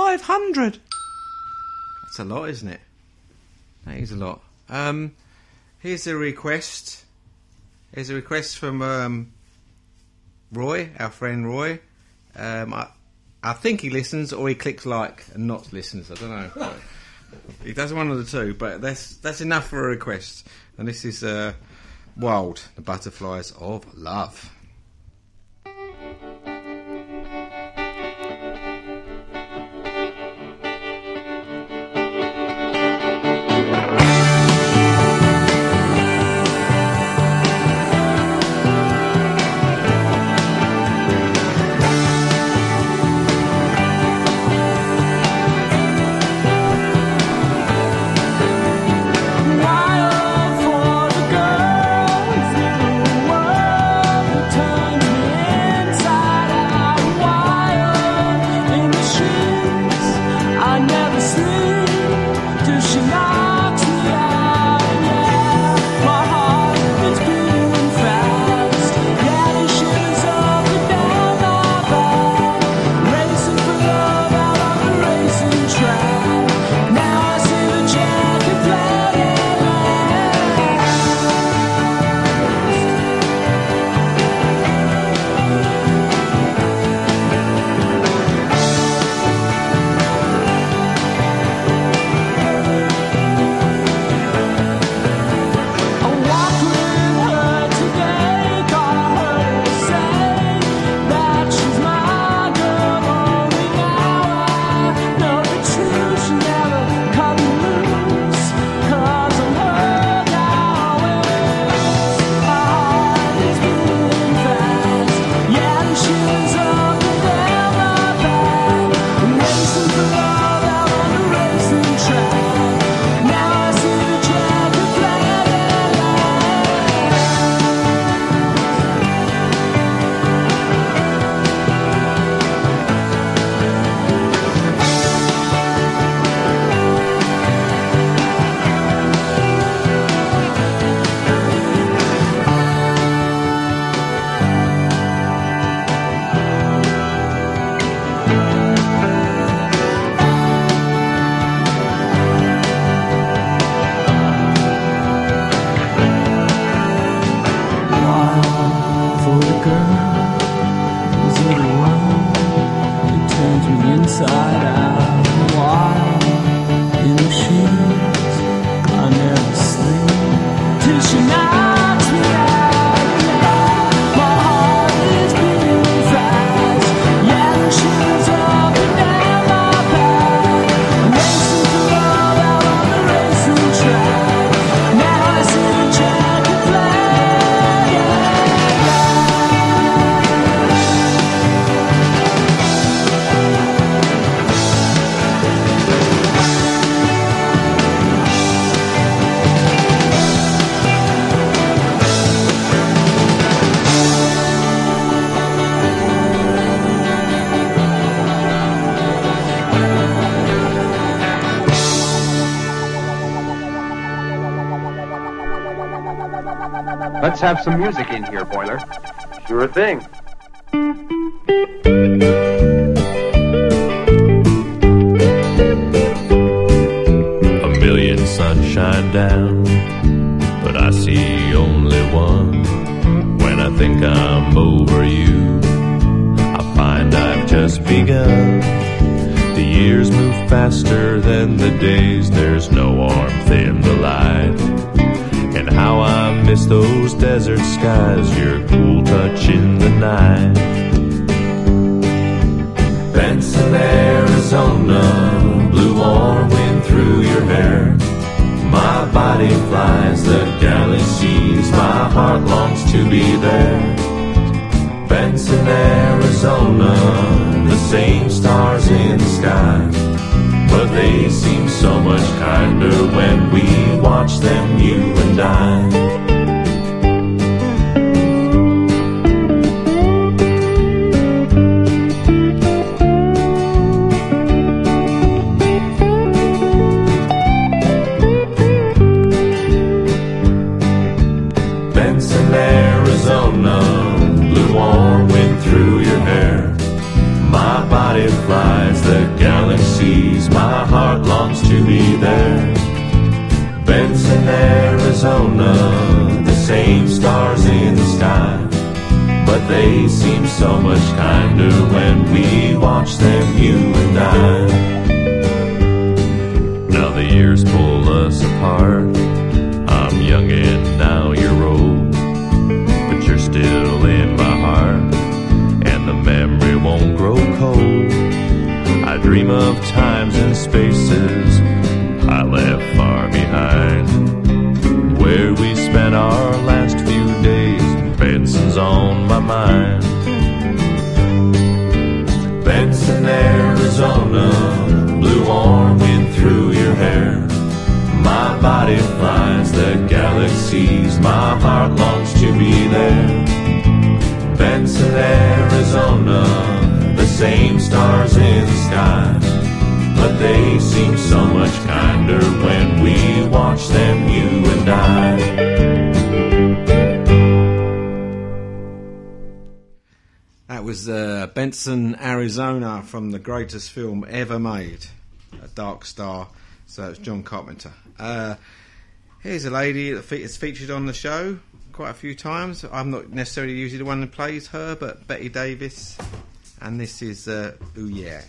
500! That's a lot, isn't it? That is a lot. Um, here's a request. Here's a request from um, Roy, our friend Roy. Um, I, I think he listens or he clicks like and not listens. I don't know. He does one of the two, but that's that's enough for a request. And this is uh, Wild, the Butterflies of Love. Let's have some music in here, Boiler. Sure thing. A million sunshine down, but I see only one. When I think I'm over you, I find I've just begun. The years move faster than the days, those desert skies, your cool touch in the night. Benson, Arizona, blue warm wind through your hair. My body flies the galaxies, my heart longs to be there. Benson, Arizona, the same stars in the sky. But they seem so much kinder when we Seem so much kinder when we watch them, uh, Arizona, from the greatest film ever made, A Dark Star. So it's John Carpenter. Uh, here's a lady that is featured on the show quite a few times. I'm not necessarily usually the one that plays her, but Betty Davis. And this is uh, Ooh Yeah.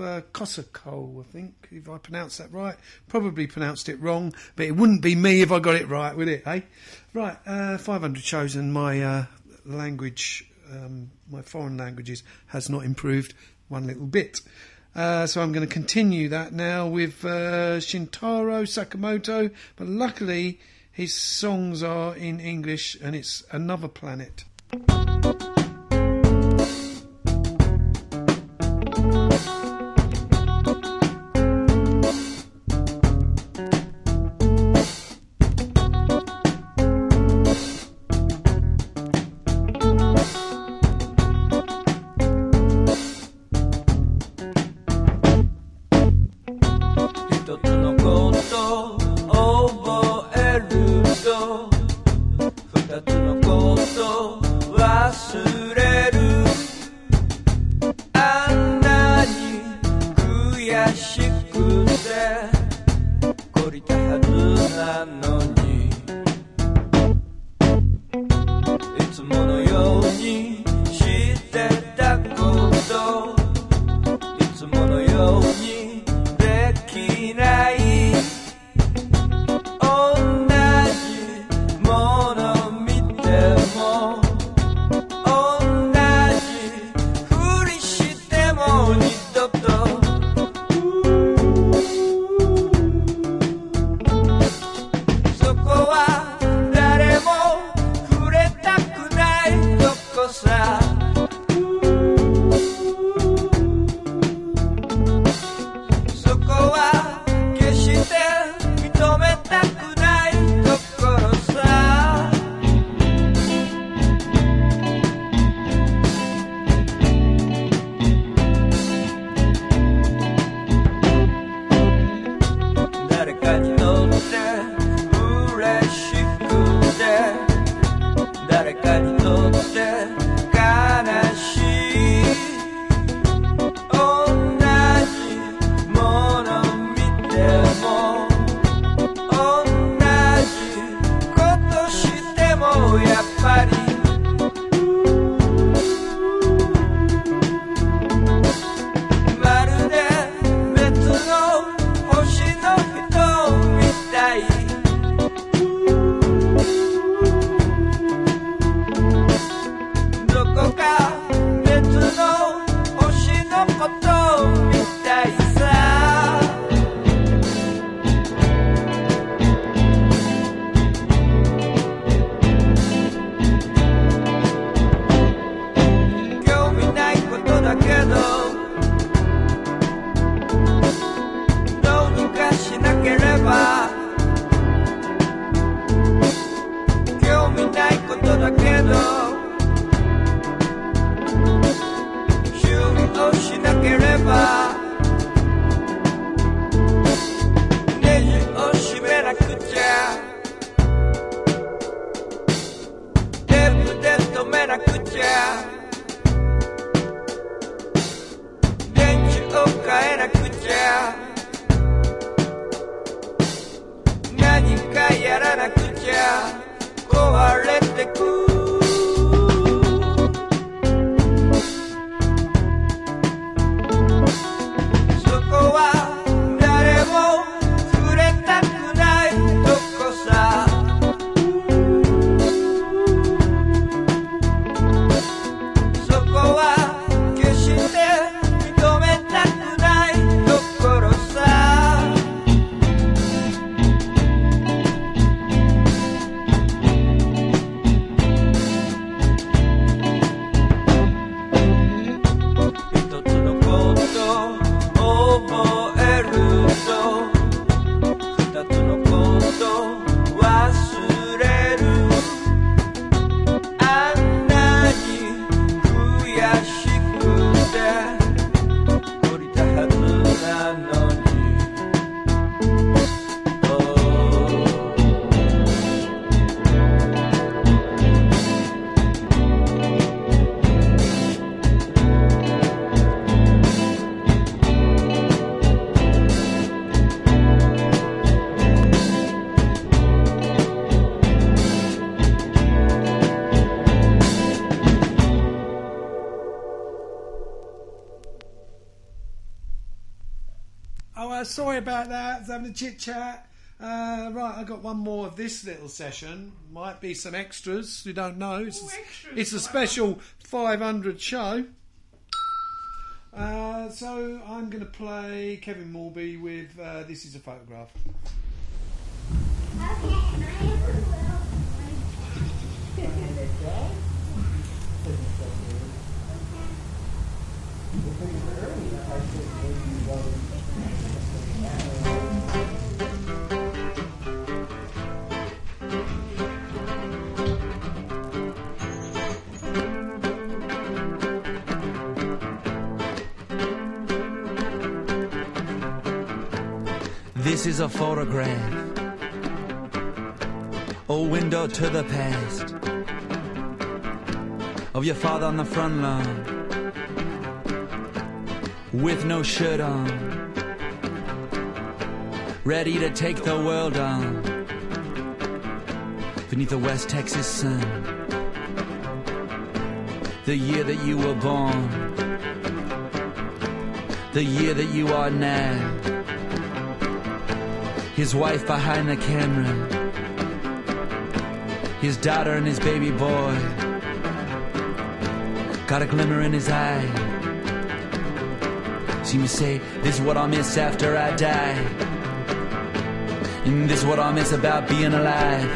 Uh, Kosako, I think, if I pronounced that right. Probably pronounced it wrong, but it wouldn't be me if I got it right, would it, eh? Right, uh, 500 chosen. my uh, language, um, my foreign languages, has not improved one little bit. Uh, so I'm going to continue that now with uh, Shintaro Sakamoto, but luckily his songs are in English and it's Another Planet. Yeah, yara good, yeah. Sorry about that. I was having a chit chat. Uh, right, I got one more of this little session. Might be some extras. We don't know. It's, a, it's a special 500 show. Uh, so I'm going to play Kevin Morby with uh, "This Is a Photograph." This is a photograph, a window to the past. Of your father on the front lawn with no shirt on, ready to take the world on. Beneath the West Texas sun. The year that you were born, the year that you are now his wife behind the camera, his daughter and his baby boy. Got a glimmer in his eye. See me say, This is what I'll miss after I die. And this is what I'll miss about being alive.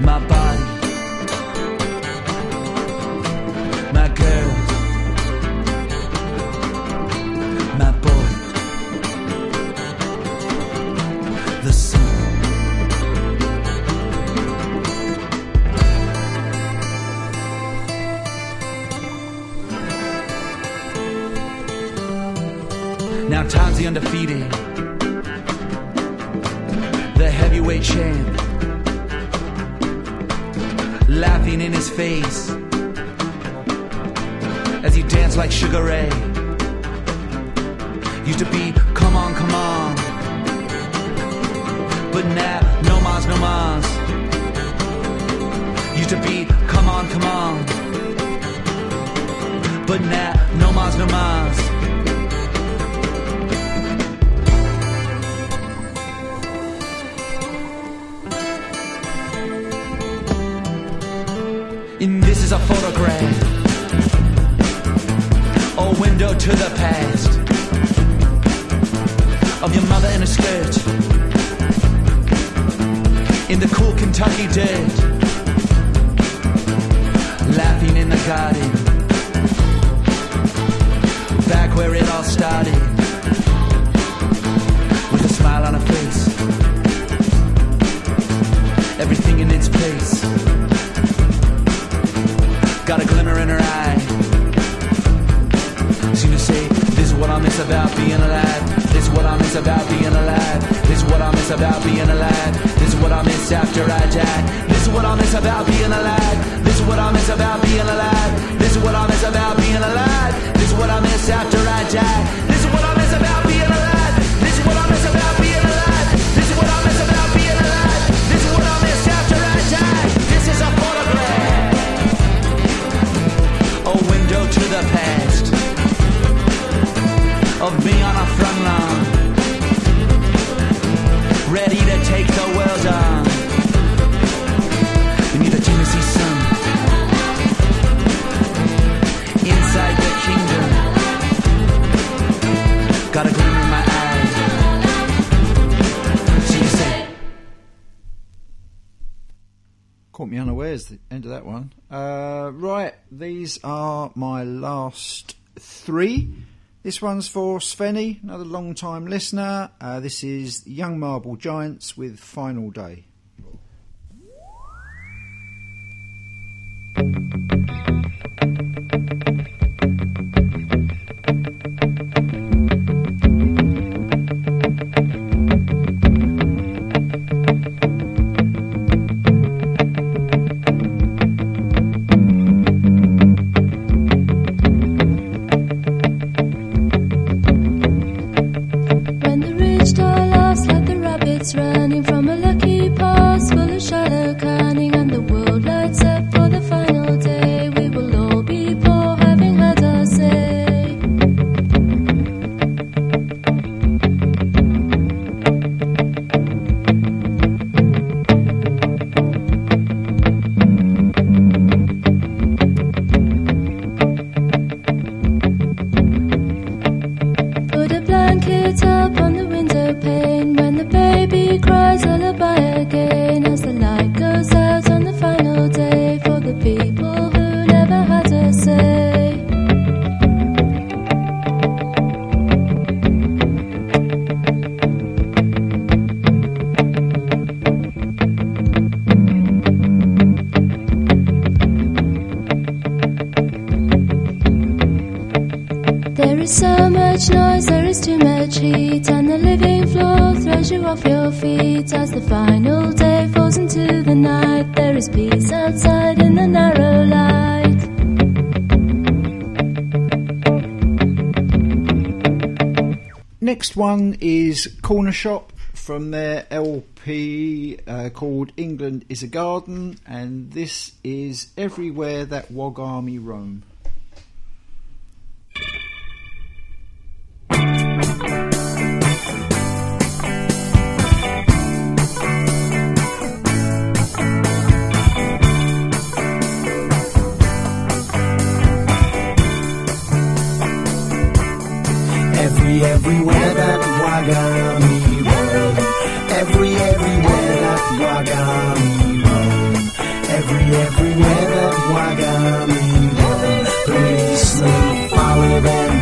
My body, three. This one's for Svenny, another long time listener. Uh, this is Young Marble Giants with Final Day. from their LP uh, called England is a Garden, and this is Everywhere That Wog Army Roam. Every, everywhere that Wog Army every everywhere that Wog Army roam. Every everywhere that Wog Army roam. Please slave, follow them.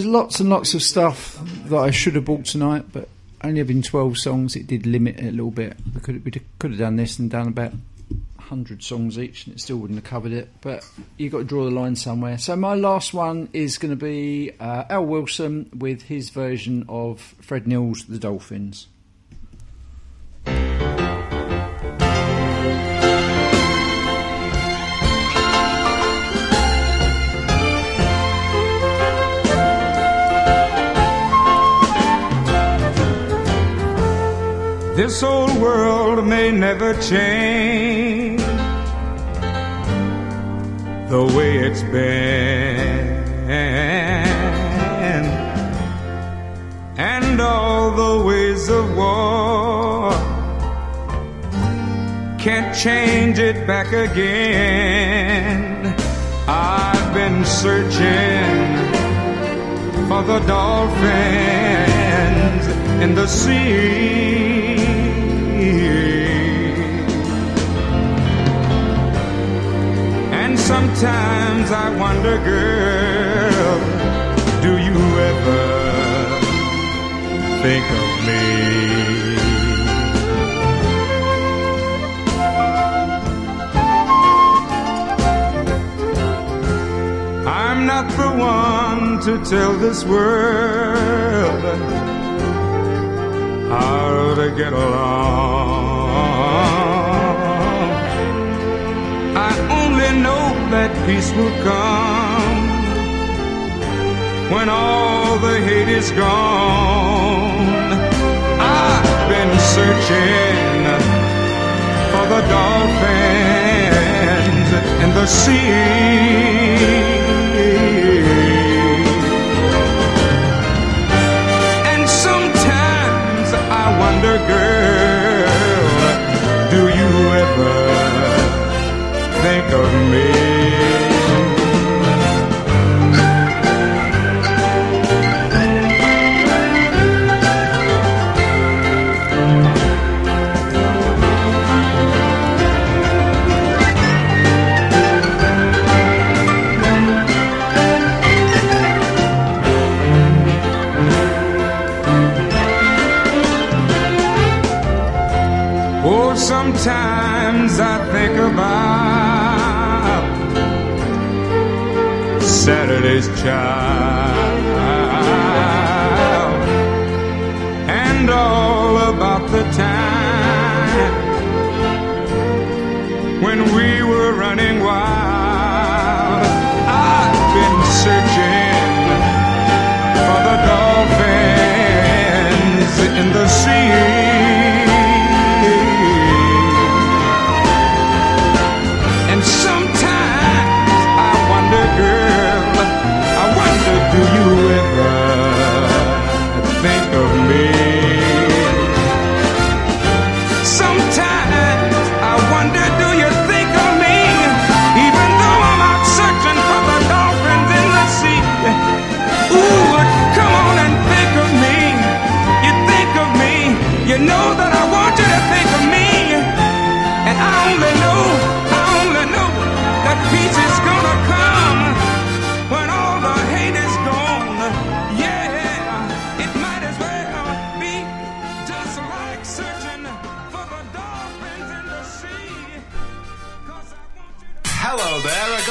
There's lots and lots of stuff that I should have bought tonight, but only having 12 songs, it did limit it a little bit. We could we could have done this and done about 100 songs each, and it still wouldn't have covered it. But you've got to draw the line somewhere. So my last one is going to be uh, Al Wilson with his version of Fred Neil's The Dolphins. This old world may never change the way it's been, and all the ways of war can't change it back again. I've been searching for the dolphins in the sea. Sometimes I wonder, girl, do you ever think of me? I'm not the one to tell this world how to get along. I only know that peace will come when all the hate is gone. I've been searching for the dolphins in the sea. And sometimes I wonder, girl, do you ever think of me? Saturday's child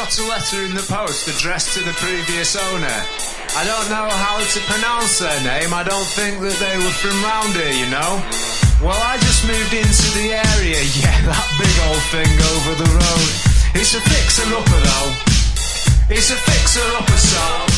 got a letter in the post addressed to the previous owner. I don't know how to pronounce their name, I don't think that they were from round here, you know. Well, I just moved into the area, yeah, that big old thing over the road. It's a fixer-upper though. It's a fixer-upper, so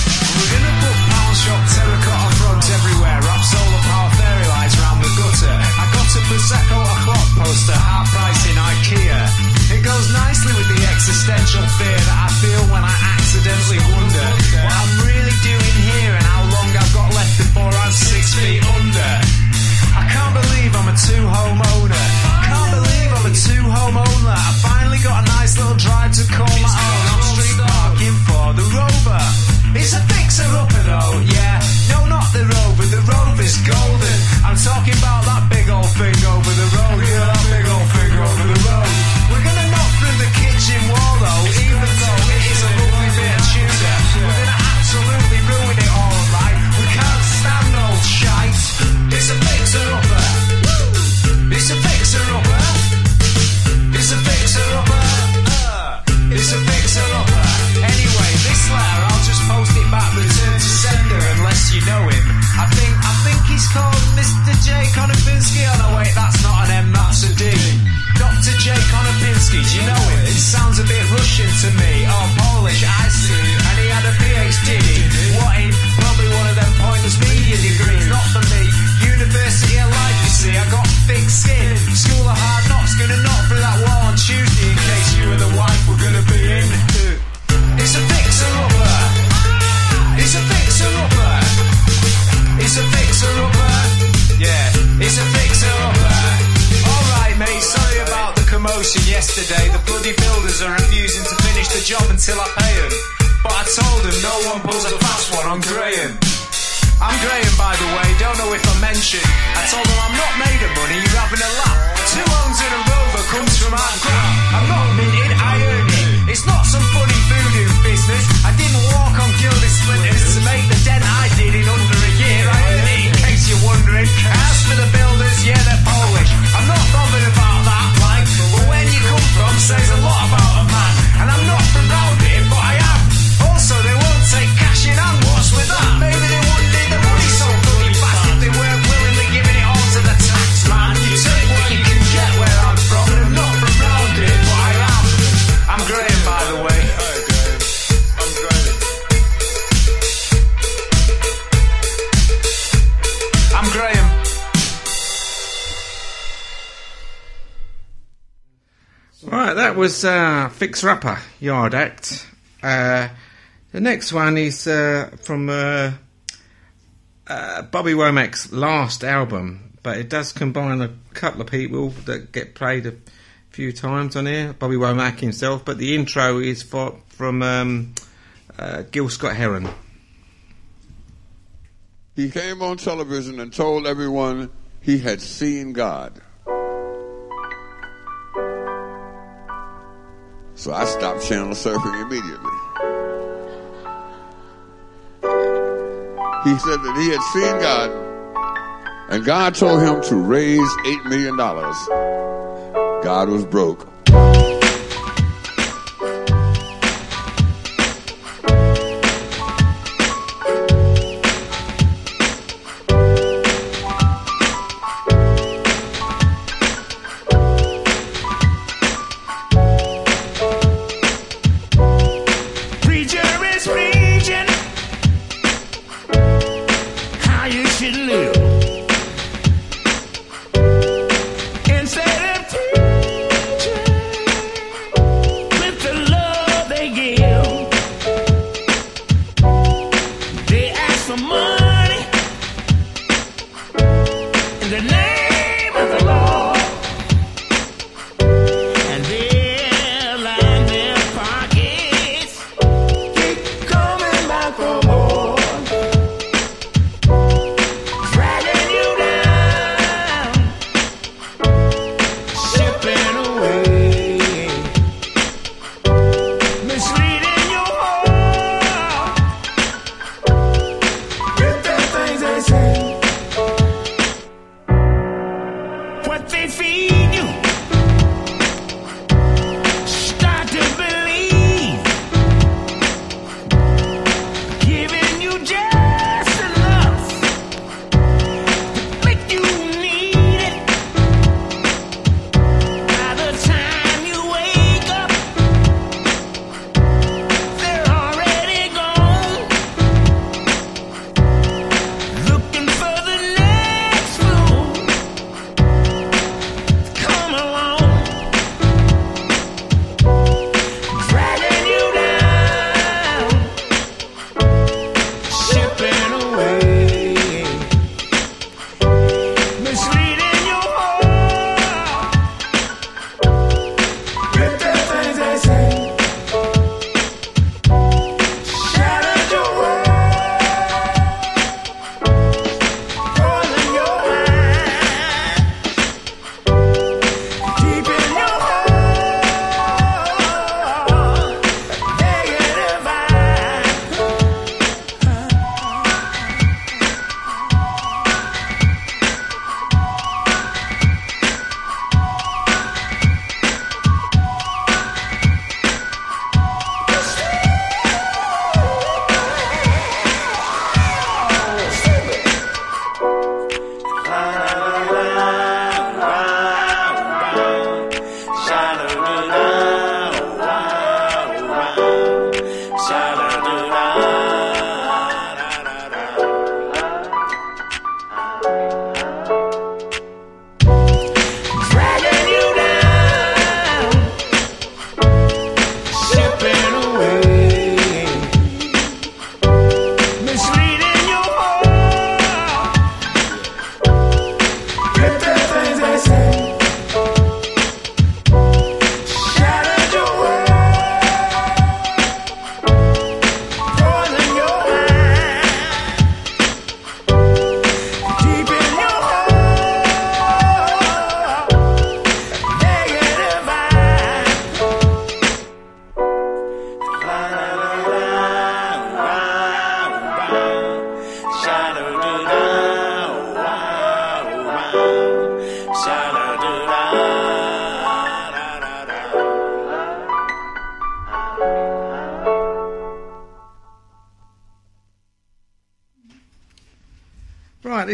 Fixer Upper Yard Act. Uh, the next one is uh, from uh, uh, Bobby Womack's last album, but it does combine a couple of people that get played a few times on here. Bobby Womack himself, but the intro is for, from um, uh, Gil Scott Heron. He came on television and told everyone he had seen God. So I stopped channel surfing immediately. He said that he had seen God, and God told him to raise $8 million. God was broke.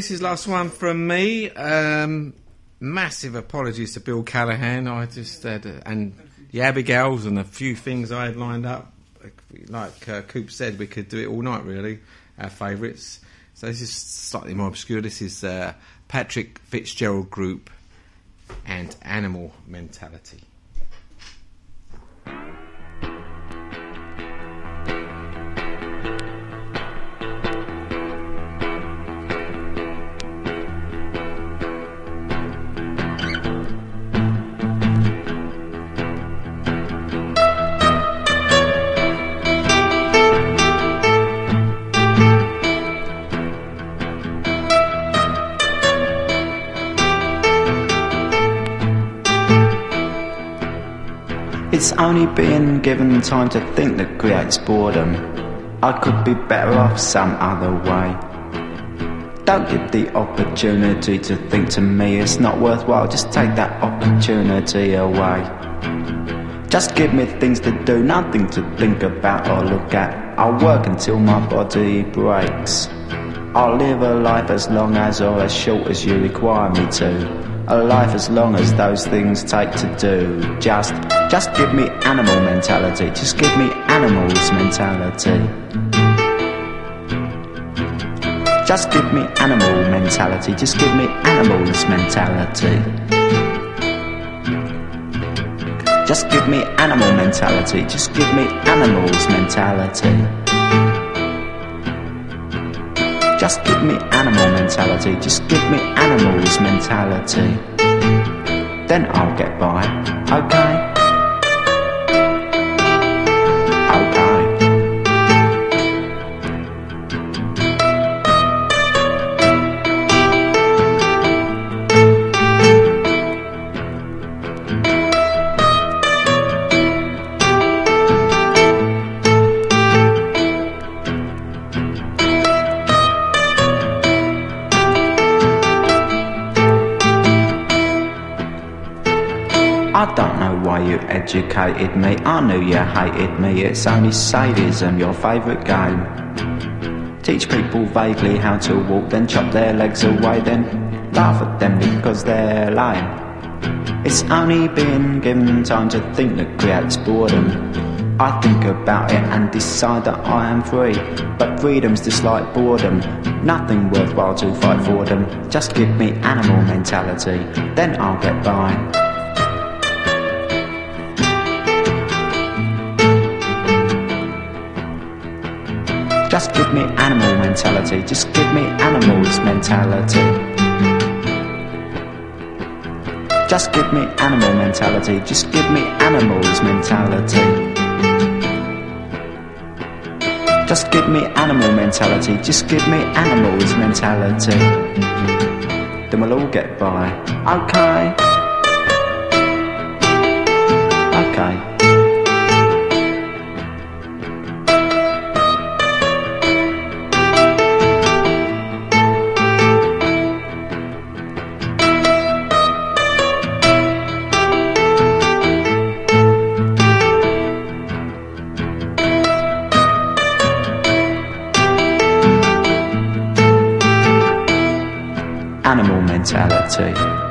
This is last one from me. Um, massive apologies to Bill Callahan. I just uh, and the Abigails and a few things I had lined up. Like uh, Coop said, we could do it all night, really. Our favourites. So this is slightly more obscure. This is uh, Patrik Fitzgerald Group and Animal Mentality. Being given time to think that creates boredom. I could be better off some other way. Don't give the opportunity to think to me it's not worthwhile, just take that opportunity away. Just give me things to do, nothing to think about or look at. I'll work until my body breaks. I'll live a life as long as or as short as you require me to. A life as long as those things take to do. Just, just give me animal mentality. Just give me animals mentality. Just give me animal mentality. Just give me animals mentality. Just give me animal mentality. Just give me animals mentality. Just give me animal mentality. Just give me animals mentality. Then I'll get by. Okay? Educated me. I knew you hated me. It's only sadism, your favourite game. Teach people vaguely how to walk, then chop their legs away, then laugh at them because they're lame. It's only been given time to think that creates boredom. I think about it and decide that I am free. But freedom's just like boredom. Nothing worthwhile to fight for them. Just give me animal mentality, then I'll get by. Just give me animal mentality. Just give me animals mentality. Just give me animal mentality. Just give me animals mentality. Just give me animal mentality. Just give me animals mentality. Then we'll all get by. Okay. Okay. Mentality.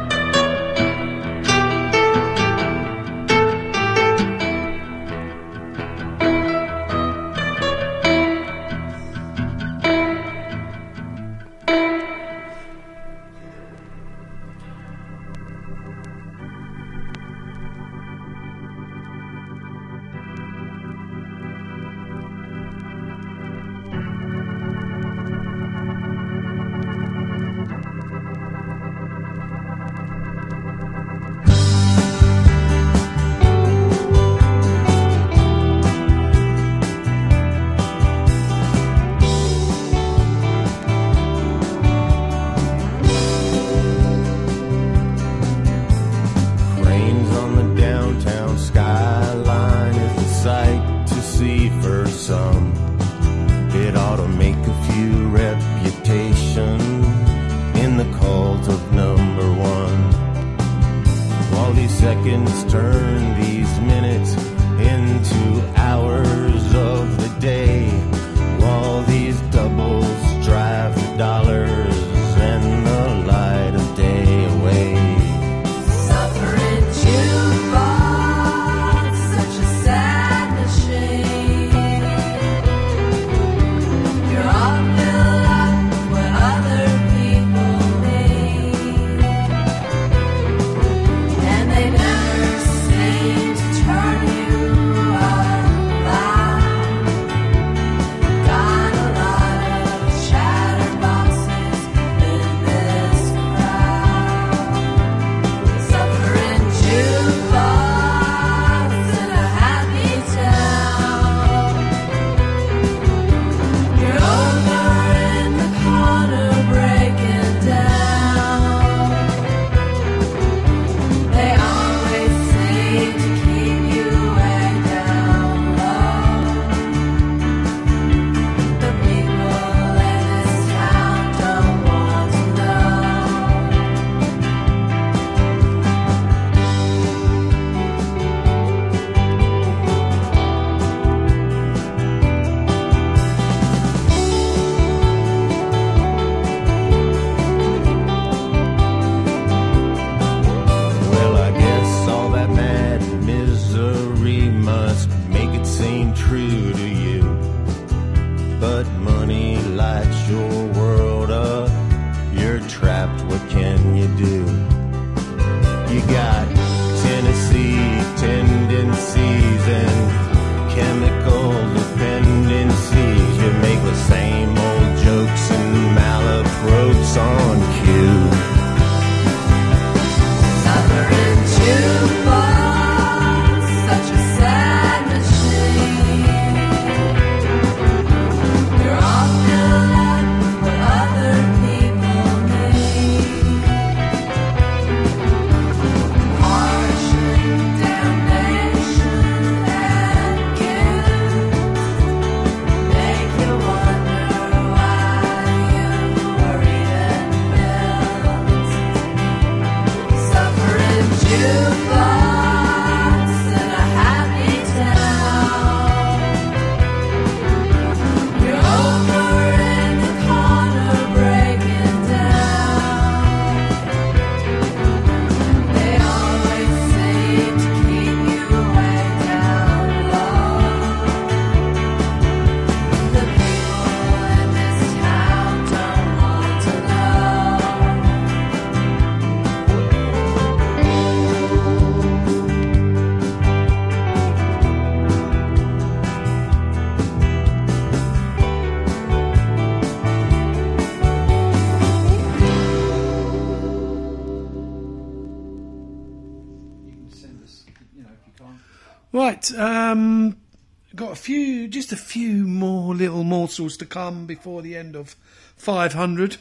To come before the end of 500,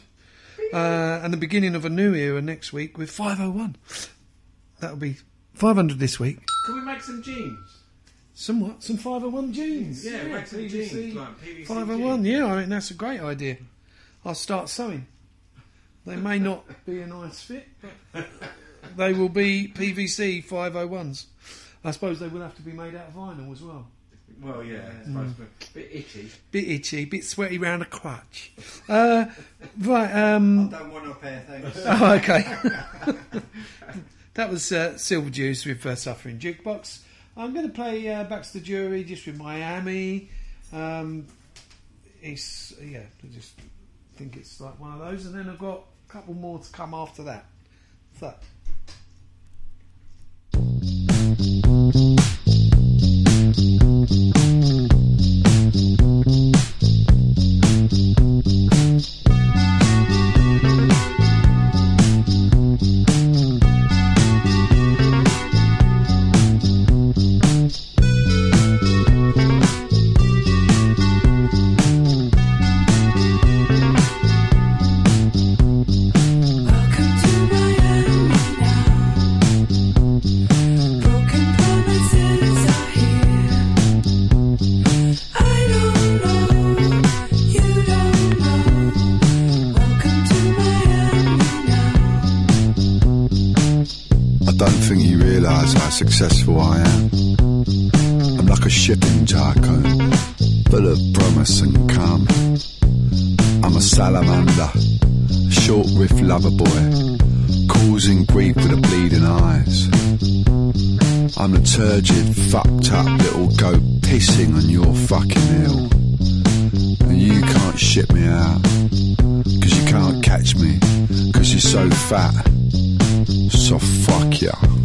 uh, and the beginning of a new era next week with 501. That'll be 500 this week. Can we make some jeans? Some what? Some 501 jeans. Yeah, make some jeans, like PVC 501, jeans. yeah, I think that's a great idea. I'll start sewing. They may not be a nice fit, but they will be PVC 501s. I suppose they will have to be made out of vinyl as well. Well, yeah, it's Mm. supposed to a bit itchy. Bit itchy, bit sweaty round the crotch. Uh, right, um. I don't want a pair, thanks. Oh, okay. that was uh, Silver Jews with uh, Suffering Jukebox. I'm going to play uh, Baxter Dury just with Miami. Um, it's, yeah, I just think it's like one of those. And then I've got a couple more to come after that. So. Mm-hmm. Successful I am. I'm like a ship shipping tycoon, full of promise and calm. I'm a salamander, a short riff lover boy, causing grief with the bleeding eyes. I'm the turgid, fucked up little goat pissing on your fucking hill. And you can't ship me out, cause you can't catch me, cause you're so fat. So fuck ya.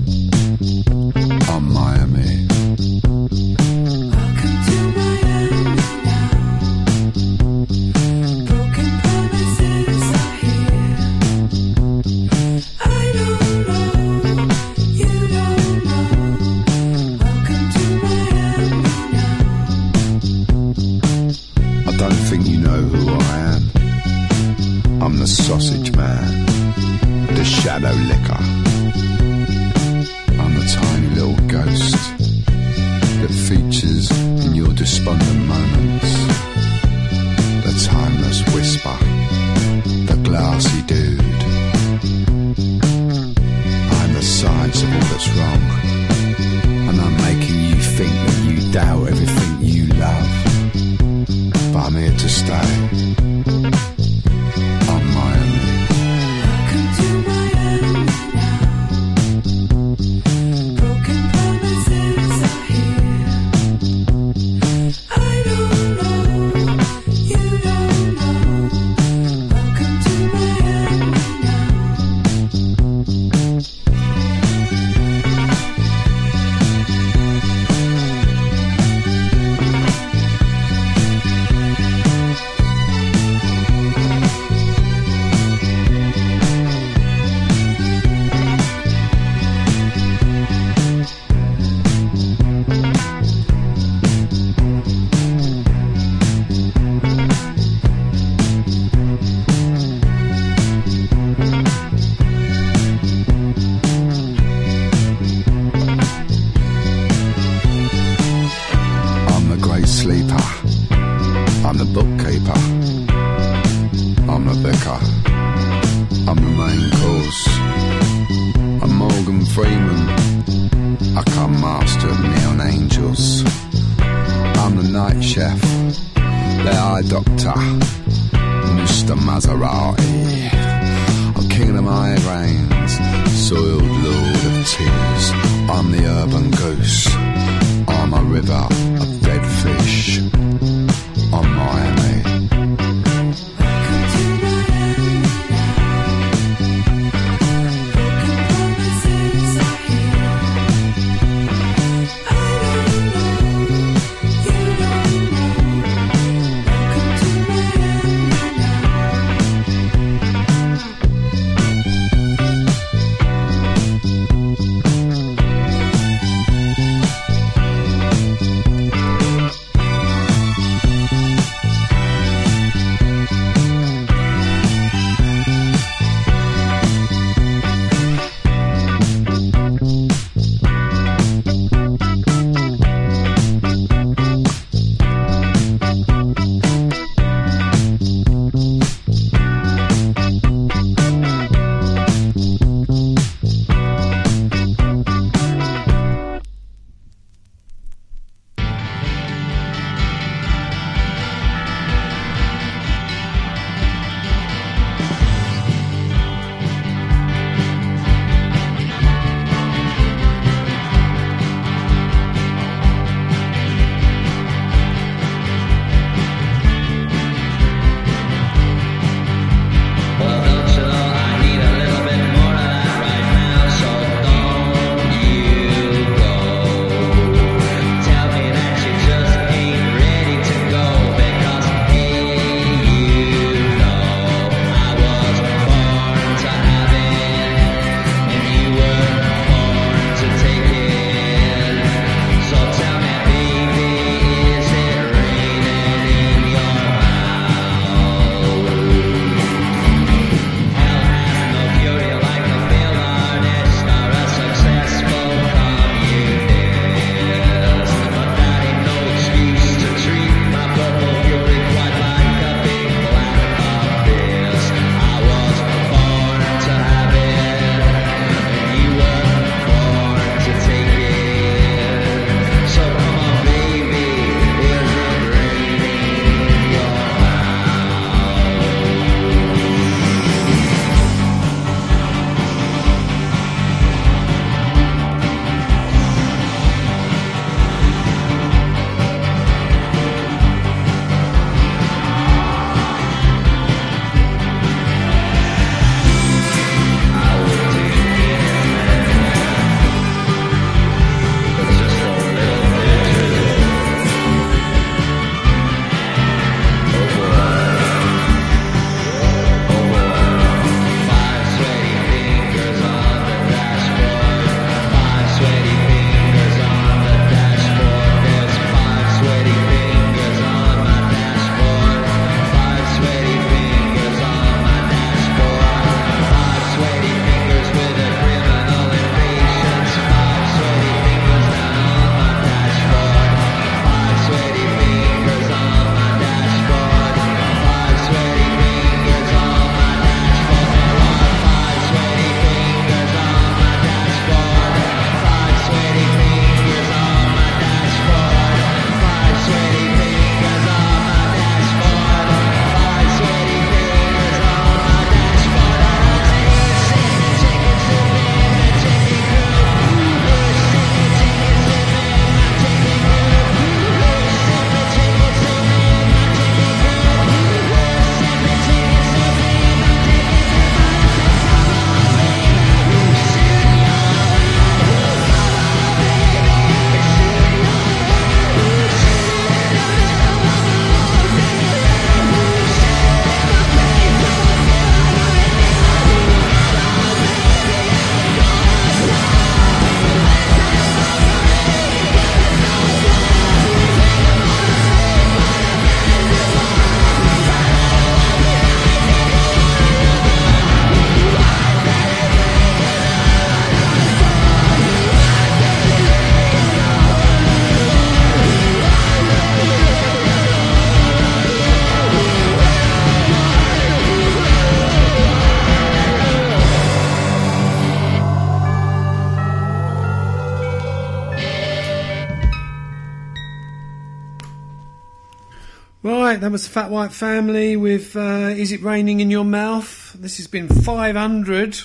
That was Fat White Family with uh, Is It Raining in Your Mouth? This has been 500.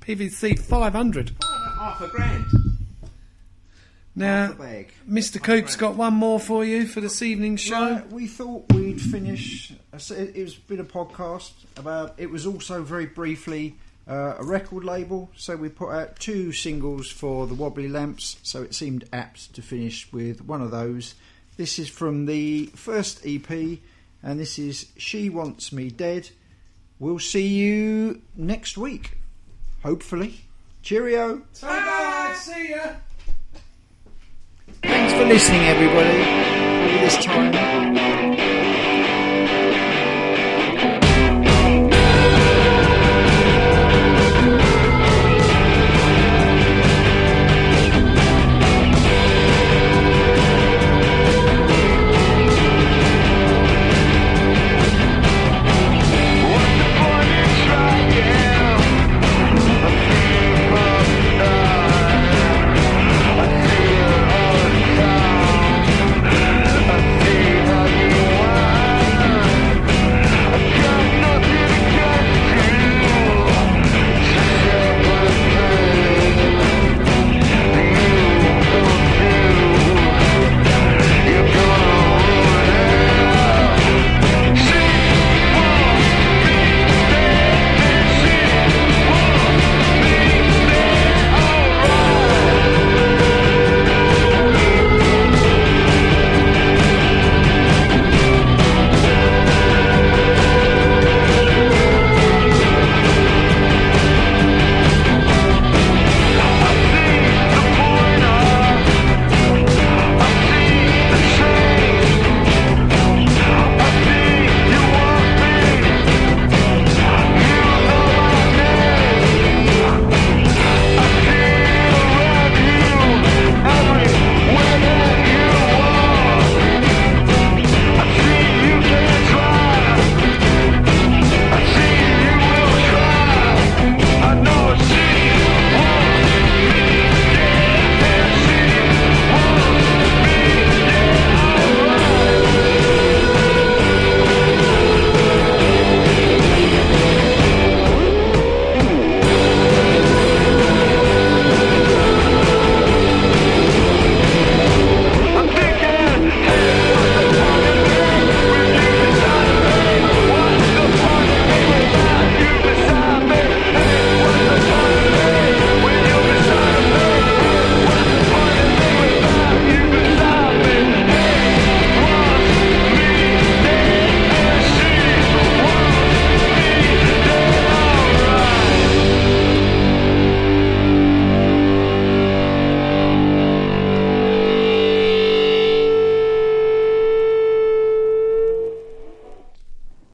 PVC 500. Half a grand. Now, bag. Mr. Coop's got one more for you for this evening's show. Right, we thought we'd finish. It was been a podcast about. It was also very briefly uh, a record label, so we put out two singles for the Wobbly Lamps. So it seemed apt to finish with one of those. This is from the first EP, and this is "She Wants Me Dead." We'll see you next week, hopefully. Cheerio. Bye, see ya. Thanks for listening, everybody. All this time.